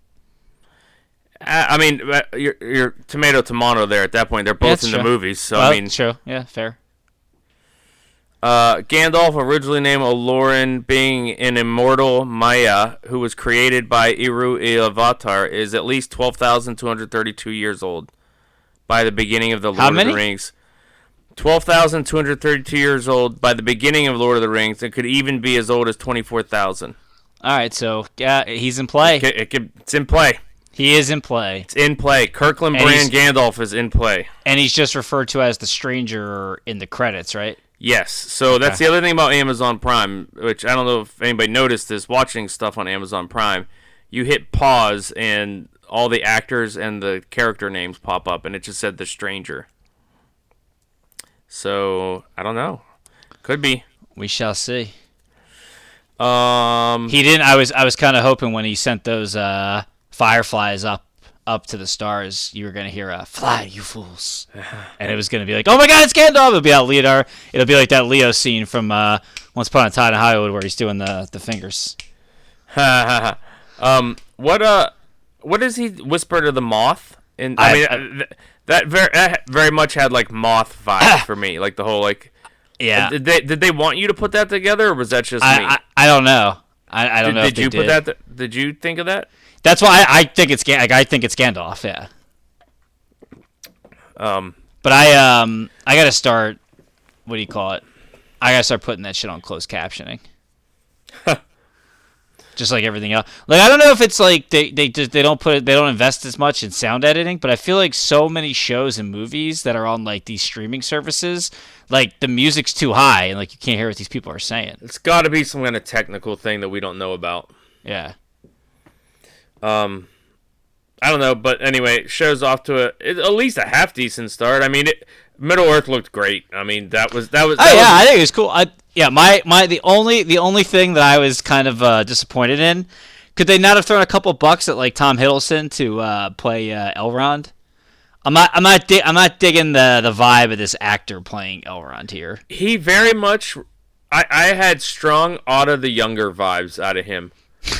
I, I mean, uh, you're, you're tomato tomato there. At that point, they're both That's in the movies. So Well, I mean, true, yeah, fair. Uh, Gandalf, originally named Olorin, being an immortal Maia who was created by Eru Ilúvatar, is at least 12,232 years old by the beginning of the Lord of the Rings. 12,232 years old by the beginning of Lord of the Rings. It could even be as old as 24,000. All right, so yeah, he's in play. It could- it could- It's in play. He is in play, It's in play. Kirkland And Brand Gandalf is in play. and he's just referred to as the stranger in the credits, right? Yes. So that's the other thing about Amazon Prime, which I don't know if anybody noticed this watching stuff on Amazon Prime. You hit pause and all the actors and the character names pop up and it just said the stranger. So, I don't know. Could be. We shall see. Um He didn't. I was. I was kind of hoping when he sent those uh, fireflies up up to the stars, you were gonna hear a "Fly, you fools," and it was gonna be like, "Oh my God, it's Gandalf!" It'll be that Leonard. It'll be like that Leo scene from uh, Once Upon a Time in Hollywood where he's doing the the fingers. um what uh what does he whisper to the moth? And I, I- mean I- uh, th- that very that very much had like moth vibes for me. Like the whole like Yeah, Did they did they want you to put that together, or was that just me? I, I I don't know. I, I don't did know. did you did. put that? Th- did you think of that? That's why I, I think it's like, I think it's Gandalf. Yeah. Um, But I um I gotta start. What do you call it? I gotta start putting that shit on closed captioning. just like everything else. Like I don't know if it's like they they just they don't put it they don't invest as much in sound editing, but I feel like so many shows and movies that are on like these streaming services, like the music's too high and like you can't hear what these people are saying. it's got to be some kind of technical thing that we don't know about. Yeah. Um, I don't know, but anyway, show's off to a it, at least a half decent start. I mean, it, Middle Earth looked great. I mean, that was that was. Oh yeah, was- I think it was cool. I yeah, my my the only the only thing that I was kind of uh, disappointed in, could they not have thrown a couple bucks at like Tom Hiddleston to uh, play uh, Elrond? I'm not I'm not di- I'm not digging the the vibe of this actor playing Elrond here. he very much. I I had strong Odda the Younger vibes out of him.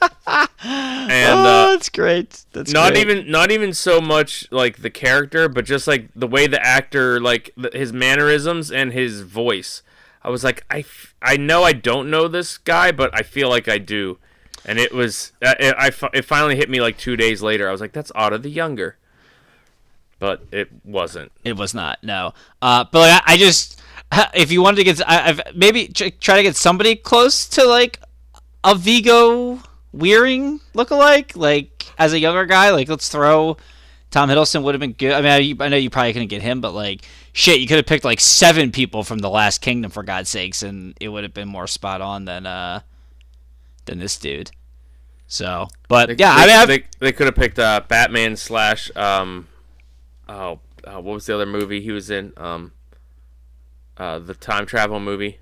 and uh, that's great. That's not great. even not even so much like the character but just like the way the actor like th- his mannerisms and his voice i was like i f- i know i don't know this guy but i feel like i do and it was uh, it, I it finally hit me like two days later i was like that's Odda the younger but it wasn't It was not. No. Uh, but like, I, I just, if you wanted to get, I, I've maybe tr- try to get somebody close to like a Hugo Weaving lookalike, like as a younger guy. Like, let's throw Tom Hiddleston would have been good. I mean, I, I know you probably couldn't get him, but like, shit, you could have picked like seven people from the Last Kingdom for God's sakes, and it would have been more spot on than uh than this dude. So, but they, yeah, they, I mean, they, they could have picked uh batman slash um oh uh, what was the other movie he was in um uh the time travel movie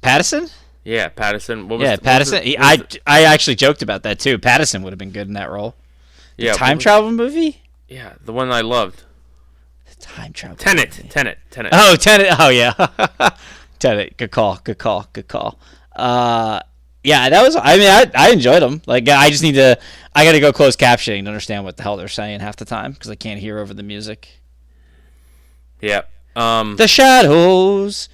Pattinson. Yeah, Pattinson. What was Yeah, the- what was Pattinson. the- what was I the- I actually joked about that too. Pattinson would have been good in that role. yeah, Time travel movie. Yeah, the one I loved. Time travel. Tenet. movie. Tenet. Tenet. Oh, Tenet. Oh yeah, Tenet. Good call. Good call. Good call. Uh, yeah, that was. I mean, I I enjoyed them. Like, I just need to. I got to go close captioning to understand what the hell they're saying half the time because I can't hear over the music. Yeah. Um. The shadows.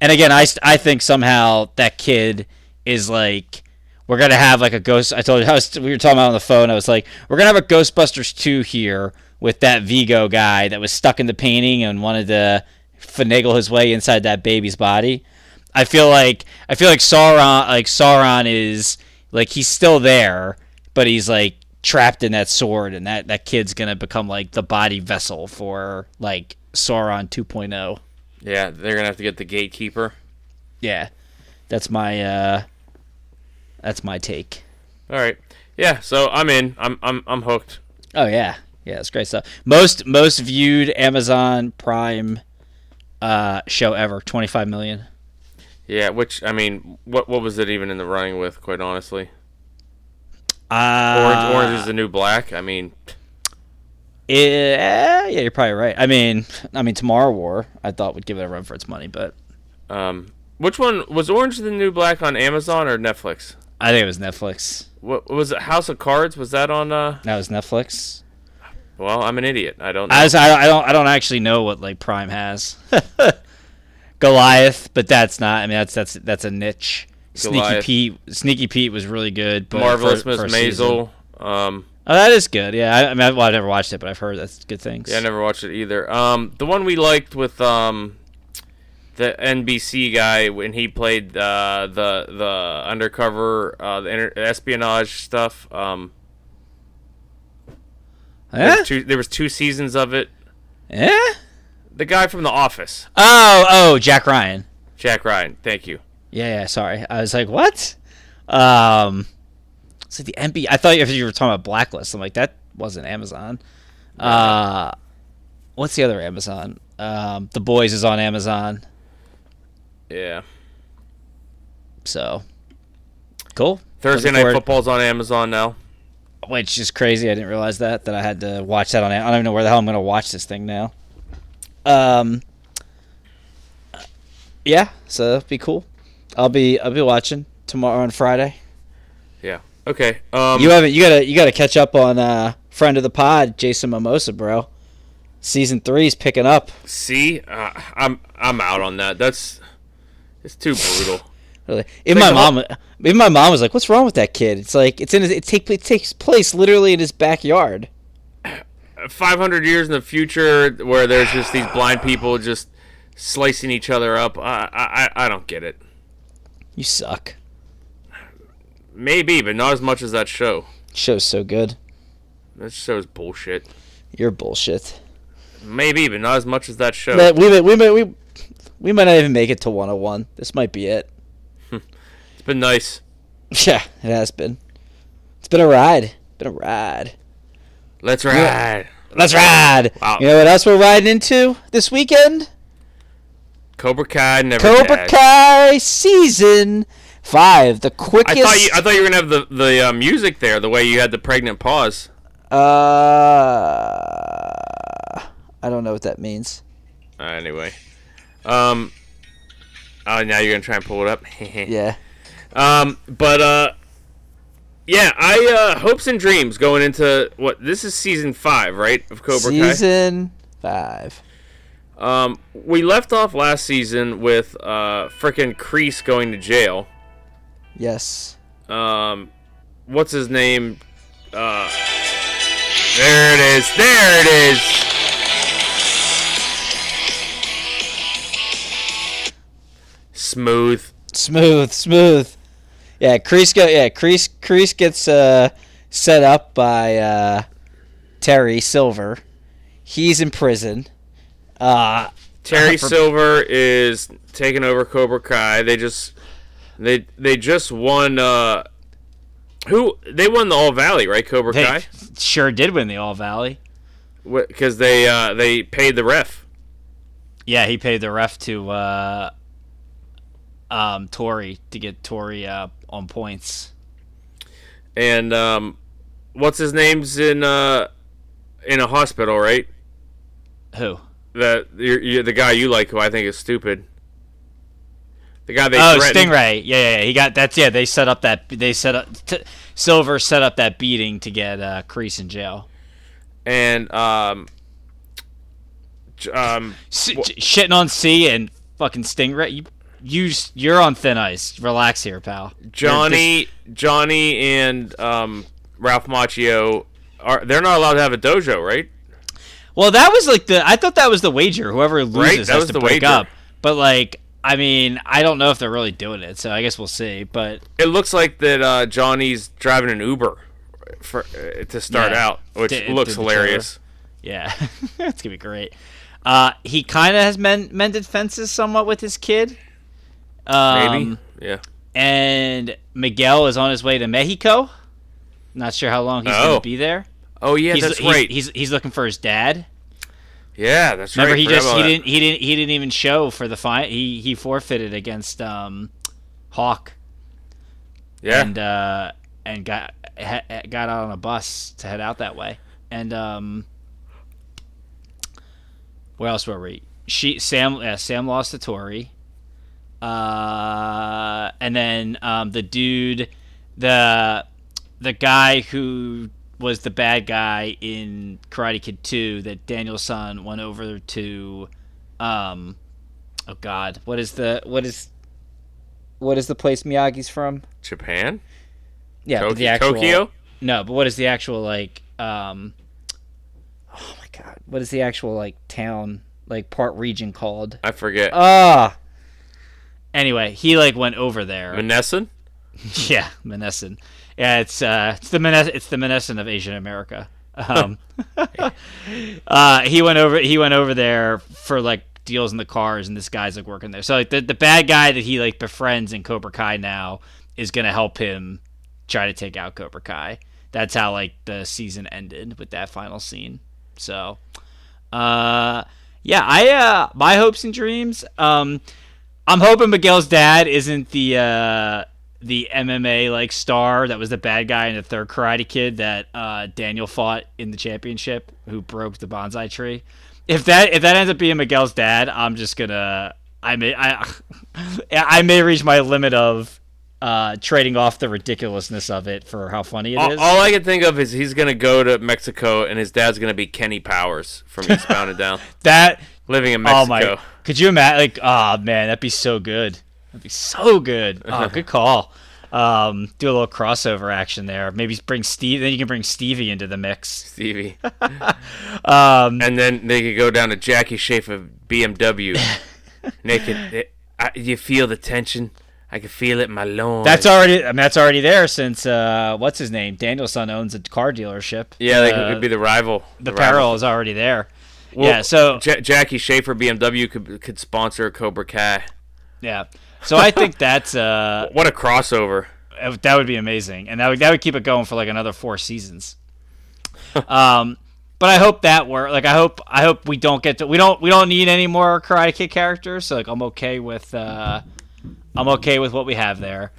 And again, I, I think somehow that kid is like we're gonna have like a ghost. I told you I was, we were talking about on the phone. I was like, we're gonna have a Ghostbusters two here with that Vigo guy that was stuck in the painting and wanted to finagle his way inside that baby's body. I feel like I feel like Sauron like Sauron is like he's still there, but he's like trapped in that sword, and that that kid's gonna become like the body vessel for like Sauron oh. 2.0. Yeah, they're gonna have to get the gatekeeper. Yeah, that's my uh, that's my take. All right. Yeah. So I'm in. I'm I'm I'm hooked. Oh yeah, yeah, it's great stuff. Most most viewed Amazon Prime uh, show ever, twenty five million. Yeah. Which I mean, what what was it even in the running with? Quite honestly, Uh, Orange Orange is the new black. I mean, Yeah, yeah, you're probably right. I mean, I mean, Tomorrow War, I thought would give it a run for its money, but um, which one was Orange the new black on Amazon or Netflix? I think it was Netflix. What was it? House of Cards? Was that on? uh That was Netflix. Well, I'm an idiot. I don't know. I, was, I, I don't I don't actually know what like Prime has. Goliath, but that's not. I mean, that's that's that's a niche. Sneaky Pete, Sneaky Pete was really good. But Marvelous Miss for a season- Maisel. Um, Oh, that is good. Yeah, I, I mean, well, I've never watched it, but I've heard that's good things. Yeah, I never watched it either. Um, the one we liked with um, the NBC guy when he played uh, the the undercover uh, the inter- espionage stuff. Um, there, Eh? was two, there was two seasons of it. Eh? The guy from The Office, Oh, oh, Jack Ryan. Jack Ryan. Thank you. Yeah, yeah. Sorry, I was like, what? Um, it's like the MB. I thought if you were talking about Blacklist. I'm like, that wasn't Amazon. Uh, what's the other Amazon? Um, The Boys is on Amazon. Yeah. So cool. Thursday Night Football's on Amazon now. which is crazy. I didn't realize that that I had to watch that on. I don't even know where the hell I'm going to watch this thing now. Um. Yeah, so that'll be cool. I'll be I'll be watching tomorrow on Friday. Okay. Um, You haven't you gotta you gotta catch up on uh friend of the pod Jason Momoa, bro. Season three's picking up. See, uh, I'm I'm out on that. That's it's too brutal. Really. Even my mom, even my mom was like, "What's wrong with that kid?" It's like it's in his, it take it takes place literally in his backyard. 500 years in the future, where there's just these blind people just slicing each other up. I I I don't get it. You suck. Maybe, but not as much as that show. Show's so good. That show's bullshit. You're bullshit. Maybe, but not as much as that show. But we might we might we we might not even make it to 101. This might be it. It's been nice. Yeah, it has been. It's been a ride. Been a ride. Let's ride. Let's ride. Wow. You know what else we're riding into this weekend? Cobra Kai never Cobra died. Kai season five, the I quickest. thought you I thought you were gonna have the the uh, music there, the way you had the pregnant pause. uh, I don't know what that means. Uh, anyway, um, oh now you're gonna try and pull it up. Yeah. Um, but uh, yeah, I uh, hopes and dreams going into what this is season five, right, of Cobra season five. Um, we left off last season with uh, frickin' Kreese going to jail. Yes. Um, what's his name? Uh, there it is. There it is. Smooth. Smooth, smooth. Yeah, Kreese go. Yeah, Kreese. Kreese gets uh, set up by uh, Terry Silver. He's in prison. Uh, Terry For- Silver is taking over Cobra Kai. They just they they just won uh who they won the All Valley, right? Cobra they Kai sure did win the All Valley. because they uh they paid the ref. Yeah, he paid the ref to uh, um, Tori to get Tori uh, on points. And um what's his name's in uh in a hospital, right? Who? The the guy you like who I think is stupid. The guy they oh, threatened. Stingray. Yeah, yeah, yeah, he got that's yeah. They set up that they set up t- Silver set up that beating to get uh, Kreese in jail. and um um S- j- shitting on C and fucking Stingray. You, you, you're on thin ice. Relax here, pal. Johnny, Johnny, and um, Ralph Macchio are they're not allowed to have a dojo, right? well, that was like the. I thought that was the wager. Whoever loses that has was to the break wager. up. But like, I mean, I don't know if they're really doing it. So I guess we'll see. But It looks like that uh, Johnny's driving an Uber for uh, to start Yeah. out, which Did- looks the hilarious. yeah, it's gonna be great. Uh, he kind of has men- mended fences somewhat with his kid. Maybe, Um, yeah. and Miguel is on his way to Mexico. Not sure how long he's Oh. going to be there. Oh yeah, he's, that's he's, right. He's he's looking for his dad. Yeah, that's Remember, right. Remember, he just he that. didn't he didn't he didn't even show for the fight. He he forfeited against um, Hawk Yeah, and uh, and got got out on a bus to head out that way. And um, where else were we? She Sam uh, Sam lost to Tori. Uh, and then um, the dude, the the guy who was the bad guy in Karate Kid 2 that Daniel San went over to um oh god, what is the what is what is the place Miyagi's from? Japan, Yeah, Tokyo, the actual Tokyo. No, but what is the actual like um Oh my god, what is the actual like town like part region called? I forget. Ah. Anyway, he like went over there. Manesson. Yeah, Menneson. Yeah, it's uh, it's the Menes- it's the Menneson of Asian America. Um, uh, he went over he went over there for like deals in the cars, and this guy's like working there. So like the the bad guy that he like befriends in Cobra Kai now is gonna help him try to take out Cobra Kai. That's how like the season ended with that final scene. So, uh, yeah, I uh, my hopes and dreams. Um, I'm hoping Miguel's dad isn't the uh, the MMA like star that was the bad guy in the third Karate Kid that uh, Daniel fought in the championship, who broke the bonsai tree. If that if that ends up being Miguel's dad, I'm just gonna I may I I may reach my limit of uh, trading off the ridiculousness of it for how funny it All, is. all I can think of is he's gonna go to Mexico and his dad's gonna be Kenny Powers from Eastbound and Down, that living in Mexico. oh my! Could you imagine? Like, oh man, that'd be so good. That'd be so good. Oh, good call. Um, do a little crossover action there. Maybe bring Steve. Then you can bring Stevie into the mix. Stevie. Um, And then they could go down to Jackie Schaefer BMW. Naked. It, I, you feel the tension? I can feel it in my loins. that's already. I mean, that's already there since uh, what's his name? Danielson owns a car dealership. Yeah, they Uh, could be the rival. the rival. parallel is already there. Well, yeah. So Ja- Jackie Schaefer BMW could could sponsor Cobra Kai. yeah. So I think that's uh, What a crossover! that would be amazing, and that would that would keep it going for like another four seasons. um, but I hope that work. Like I hope I hope we don't get to we don't we don't need any more Karate Kid characters. So like I'm okay with uh, I'm okay with what we have there.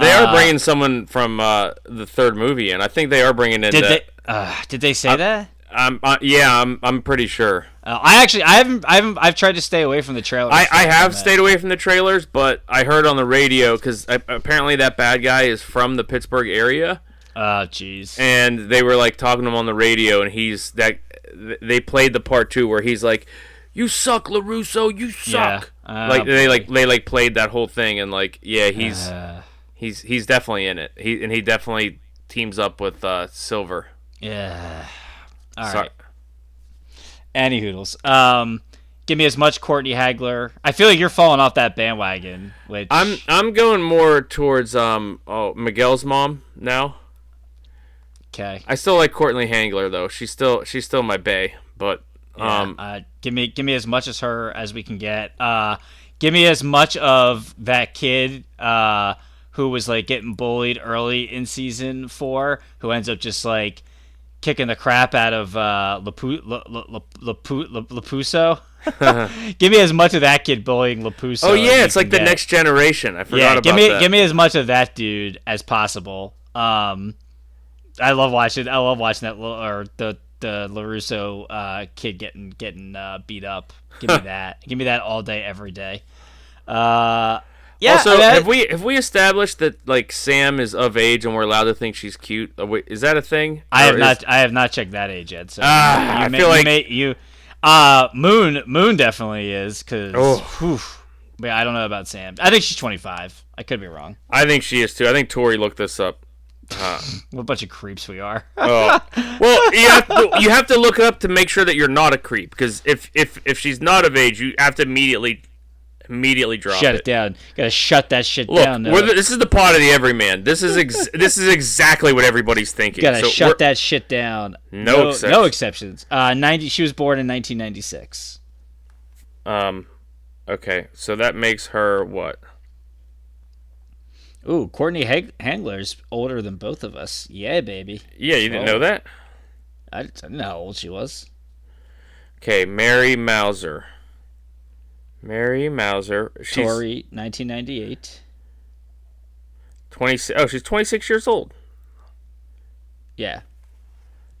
They Uh, are bringing someone from uh, the third movie, and I think they are bringing in. Did that- they uh, did they say that? Um, uh, yeah, I'm I'm pretty sure. Uh, I actually I haven't I haven't I've tried to stay away from the trailers. I, I have stayed away from the trailers, but I heard on the radio because apparently that bad guy is from the Pittsburgh area, Oh jeez. and they were like talking to him on the radio, and he's that they played the part two where he's like, "You suck, Larusso, you suck." Yeah. like Oh, they like they like played that whole thing, and like yeah, he's Uh, he's he's definitely in it. He and he definitely teams up with uh, Silver. yeah. All right. Any hoodles. Um, give me as much Courtney Henggeler. I feel like you're falling off that bandwagon. Which I'm I'm going more towards um oh Miguel's mom now. okay. I still like Courtney Henggeler though. She's still she's still my bay, but um uh, give me give me as much as her as we can get. Uh, give me as much of that kid uh, who was like getting bullied early in season four, who ends up just like kicking the crap out of uh, Lapu- La- La- La- Lapu- La- Lapuso. give me as much of that kid bullying Lapuso. oh yeah, it's like the get. next generation. I forgot yeah, about give me that. give me as much of that dude as possible. Um, I love watching. I love watching that little or the the Larusso uh, kid getting getting uh, beat up. Give me that. Give me that all day, every day. Uh, yeah. also, I have we have we established that like Sam is of age and we're allowed to think she's cute? Uh, is that a thing? I Or have is- not. I have not checked that age yet. So you I may, feel you like- may- you. Uh, Moon Moon definitely is because. Oh. But I don't know about Sam. I think she's 25. I could be wrong. I think she is too. I think Tori looked this up. What a bunch of creeps we are. Oh, well, you have, to, you have to look it up to make sure that you're not a creep. Because if, if if she's not of age, you have to immediately immediately drop shut it down. Gotta shut that shit Look, down. the, this is the pot of the everyman. This is ex- this is exactly what everybody's thinking. Gotta So shut that shit down. No no, exceptions. no exceptions. Uh, ninety. She was born in 1996. Um, okay, so that makes her what? Ooh, Courtney Hag- Henggeler's older than both of us. Yeah, baby. Yeah, you didn't Oh. know that. I didn't know how old she was. Okay, Mary Mouser. Mary Mouser. She's Tori, 1998. twenty. Oh, she's twenty six years old. Yeah.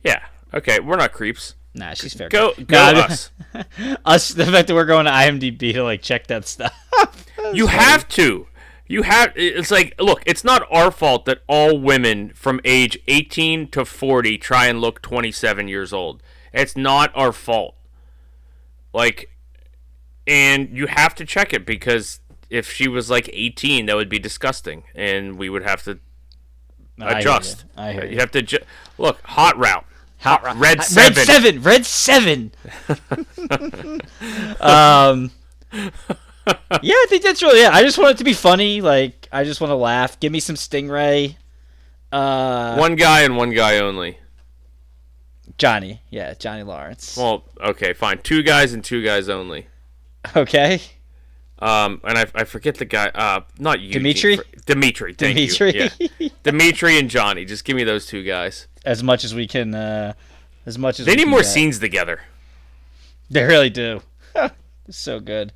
Yeah. Okay, we're not creeps. Nah, she's fair. Go go us. us. The fact that we're going to IMDb to like check that stuff. You have to. You have. It's like, look, it's not our fault that all women from age 18 to 40 try and look 27 years old. It's not our fault. Like, and you have to check it because if she was like 18, that would be disgusting, and we would have to I adjust. I hear You you. have to ju- look. Hot route. Hot Red Red seven. Red seven. Red seven. um. Yeah, I think that's really it. I just want it to be funny. Like, I just want to laugh. Give me some Stingray. Uh, One guy and one guy only. Johnny. Yeah, Johnny Lawrence. Well, okay, fine. Two guys and two guys only. okay. Um, and I, I forget the guy. Uh, not you, Dimitri? Dimitri. Thank Dimitri. you. Yeah. Dimitri and Johnny. Just give me those two guys. As much as we can. Uh, as much as They need more get. scenes together. They really do. it's so good.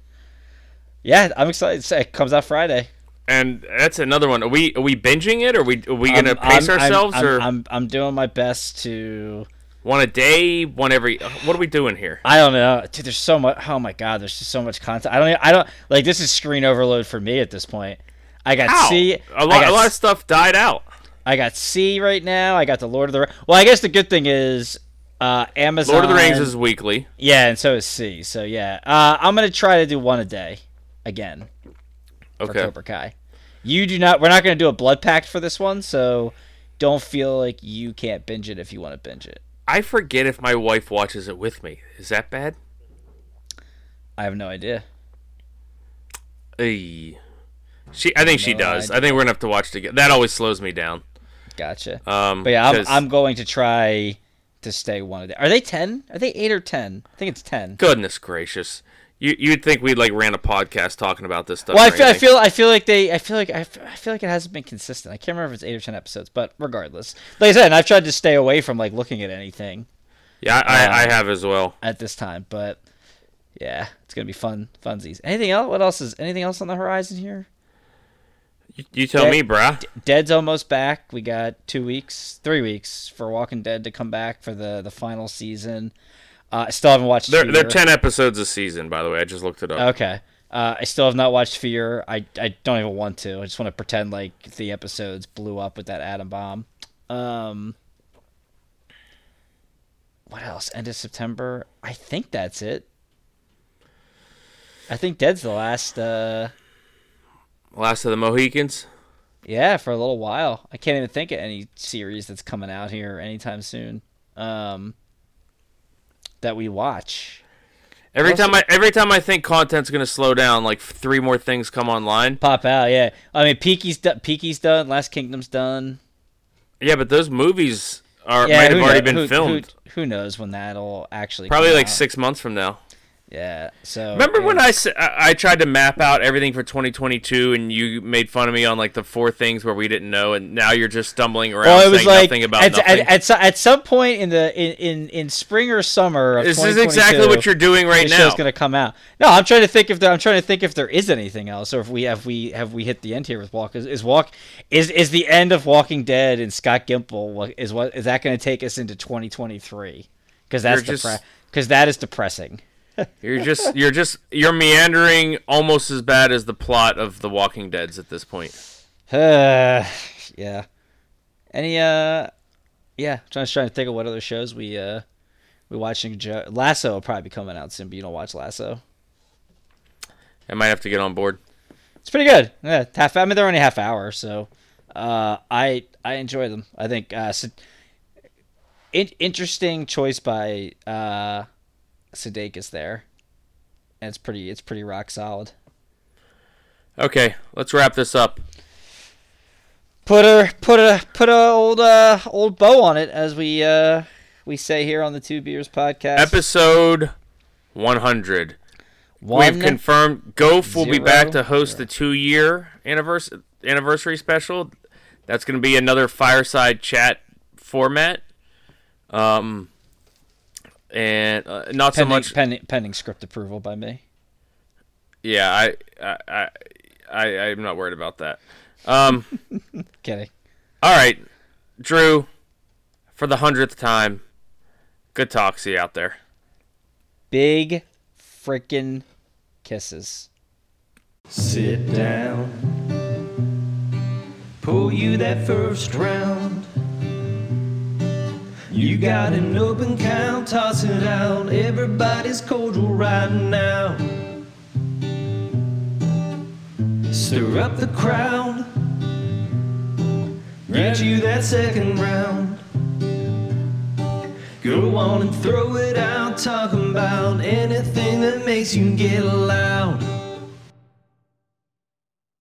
Yeah, I'm excited. It comes out Friday. And that's another one. Are we are we binging it? Or are we are we gonna I'm- pace I'm- ourselves I'm, or I'm, I'm doing my best to. One a day, one every? What are we doing here? I don't know, dude. There's so much. Oh my god, there's just so much content. I don't. I don't like this is screen overload for me at this point. I got How? See. a lot, got a lot of stuff died out. I got See right now. I got the Lord of the Rings. Well, I guess the good thing is uh, Amazon. Lord of the Rings is weekly. yeah, and so is See. So yeah, uh, I'm gonna try to do one a day again Okay. for Cobra Kai. You do not. We're not gonna do a blood pact for this one, so don't feel like you can't binge it if you want to binge it. I forget if my wife watches it with me. Is that bad? I have no idea. Ey. She, I think she does. idea. I think we're gonna have to watch together. That always slows me down. Gotcha. Um, But yeah, I'm, 'cause- I'm going to try to stay one a day. Are they ten? Are they eight or ten? I think it's ten. goodness gracious. You you'd think we'd like ran a podcast talking about this stuff. Well, I feel, I feel, I feel like they, I feel like, I feel, I feel like it hasn't been consistent. I can't remember if it's eight or ten episodes, but regardless, like I said, and I've tried to stay away from like looking at anything Yeah, I, I, I Uh, have as well. at this time. But yeah, it's gonna be fun, funsies. Anything else? What else is? Anything else on the horizon here? You, you tell Dead- me, bruh. Dead's almost back. We got two weeks, three weeks for Walking Dead to come back for the the final season. Uh, I still haven't watched. They're, they're ten episodes a season, by the way. I just looked it up. Okay. Uh, I still have not watched Fear. I, I don't even want to. I just want to pretend like the episodes blew up with that atom bomb. Um, what else? End of September. I think that's it. I think Dead's the last. Uh, Last of the Mohicans. yeah, for a little while. I can't even think of any series that's coming out here anytime soon. Um, that we watch. Every Also- time I every time I think content's gonna slow down, like three more things come online. Pop out, yeah. I mean, Peaky's done. Peaky's done. Last Kingdom's done. Yeah, but those movies are Yeah, might have already been who- filmed. Who, who knows when that'll actually? Probably like out. six months from now. Yeah. So Remember when yeah. I, s- I I tried to map out everything for 2022 and you made fun of me on like the four things where we didn't know, and now you're just stumbling around Well, it was like nothing about at. At, at, at some point in the in, in, in spring or summer of this is exactly what you're doing right the now. show's gonna come out. No, I'm trying to think if there, I'm trying to think if there is anything else, or if we have we have we hit the end here with Walk. Is, is Walk is is the end of Walking Dead and Scott Gimple? Is what is that going to take us into 2023? Because that's You're just- depre- because that is depressing. You're just you're just you're meandering almost as bad as the plot of The Walking Dead's at this point. Uh, yeah. Any uh, yeah. I'm trying, trying to think of what other shows we uh we watching. Jo- Lasso will probably be coming out soon, but you don't watch Lasso. I might have to get on board. It's pretty good. Yeah, half. I mean, they're only half hour, so uh, I I enjoy them. I think uh, Sud- in- interesting choice by uh, Sudeikis there, and it's pretty it's pretty rock solid. Okay, let's wrap this up. Put a put a put a old uh old bow on it, as we uh we say here on the Two Beers podcast. Episode 100. One We've confirmed Gof will be back to host zero. the two year anniversary anniversary special. That's going to be another fireside chat format. Um, and uh, not so much. pending pending script approval by me. yeah, I, I, I, I, I'm not worried about that. Um, Kidding. all right, Drew, for the hundredth time, good talk. See you out there. Big freaking kisses. Sit down. Pull you that first round. You got an open count, toss it out. Everybody's cordial right now. Stir up the crowd. Get you that second round. Go on and throw it out, talking about anything that makes you get loud.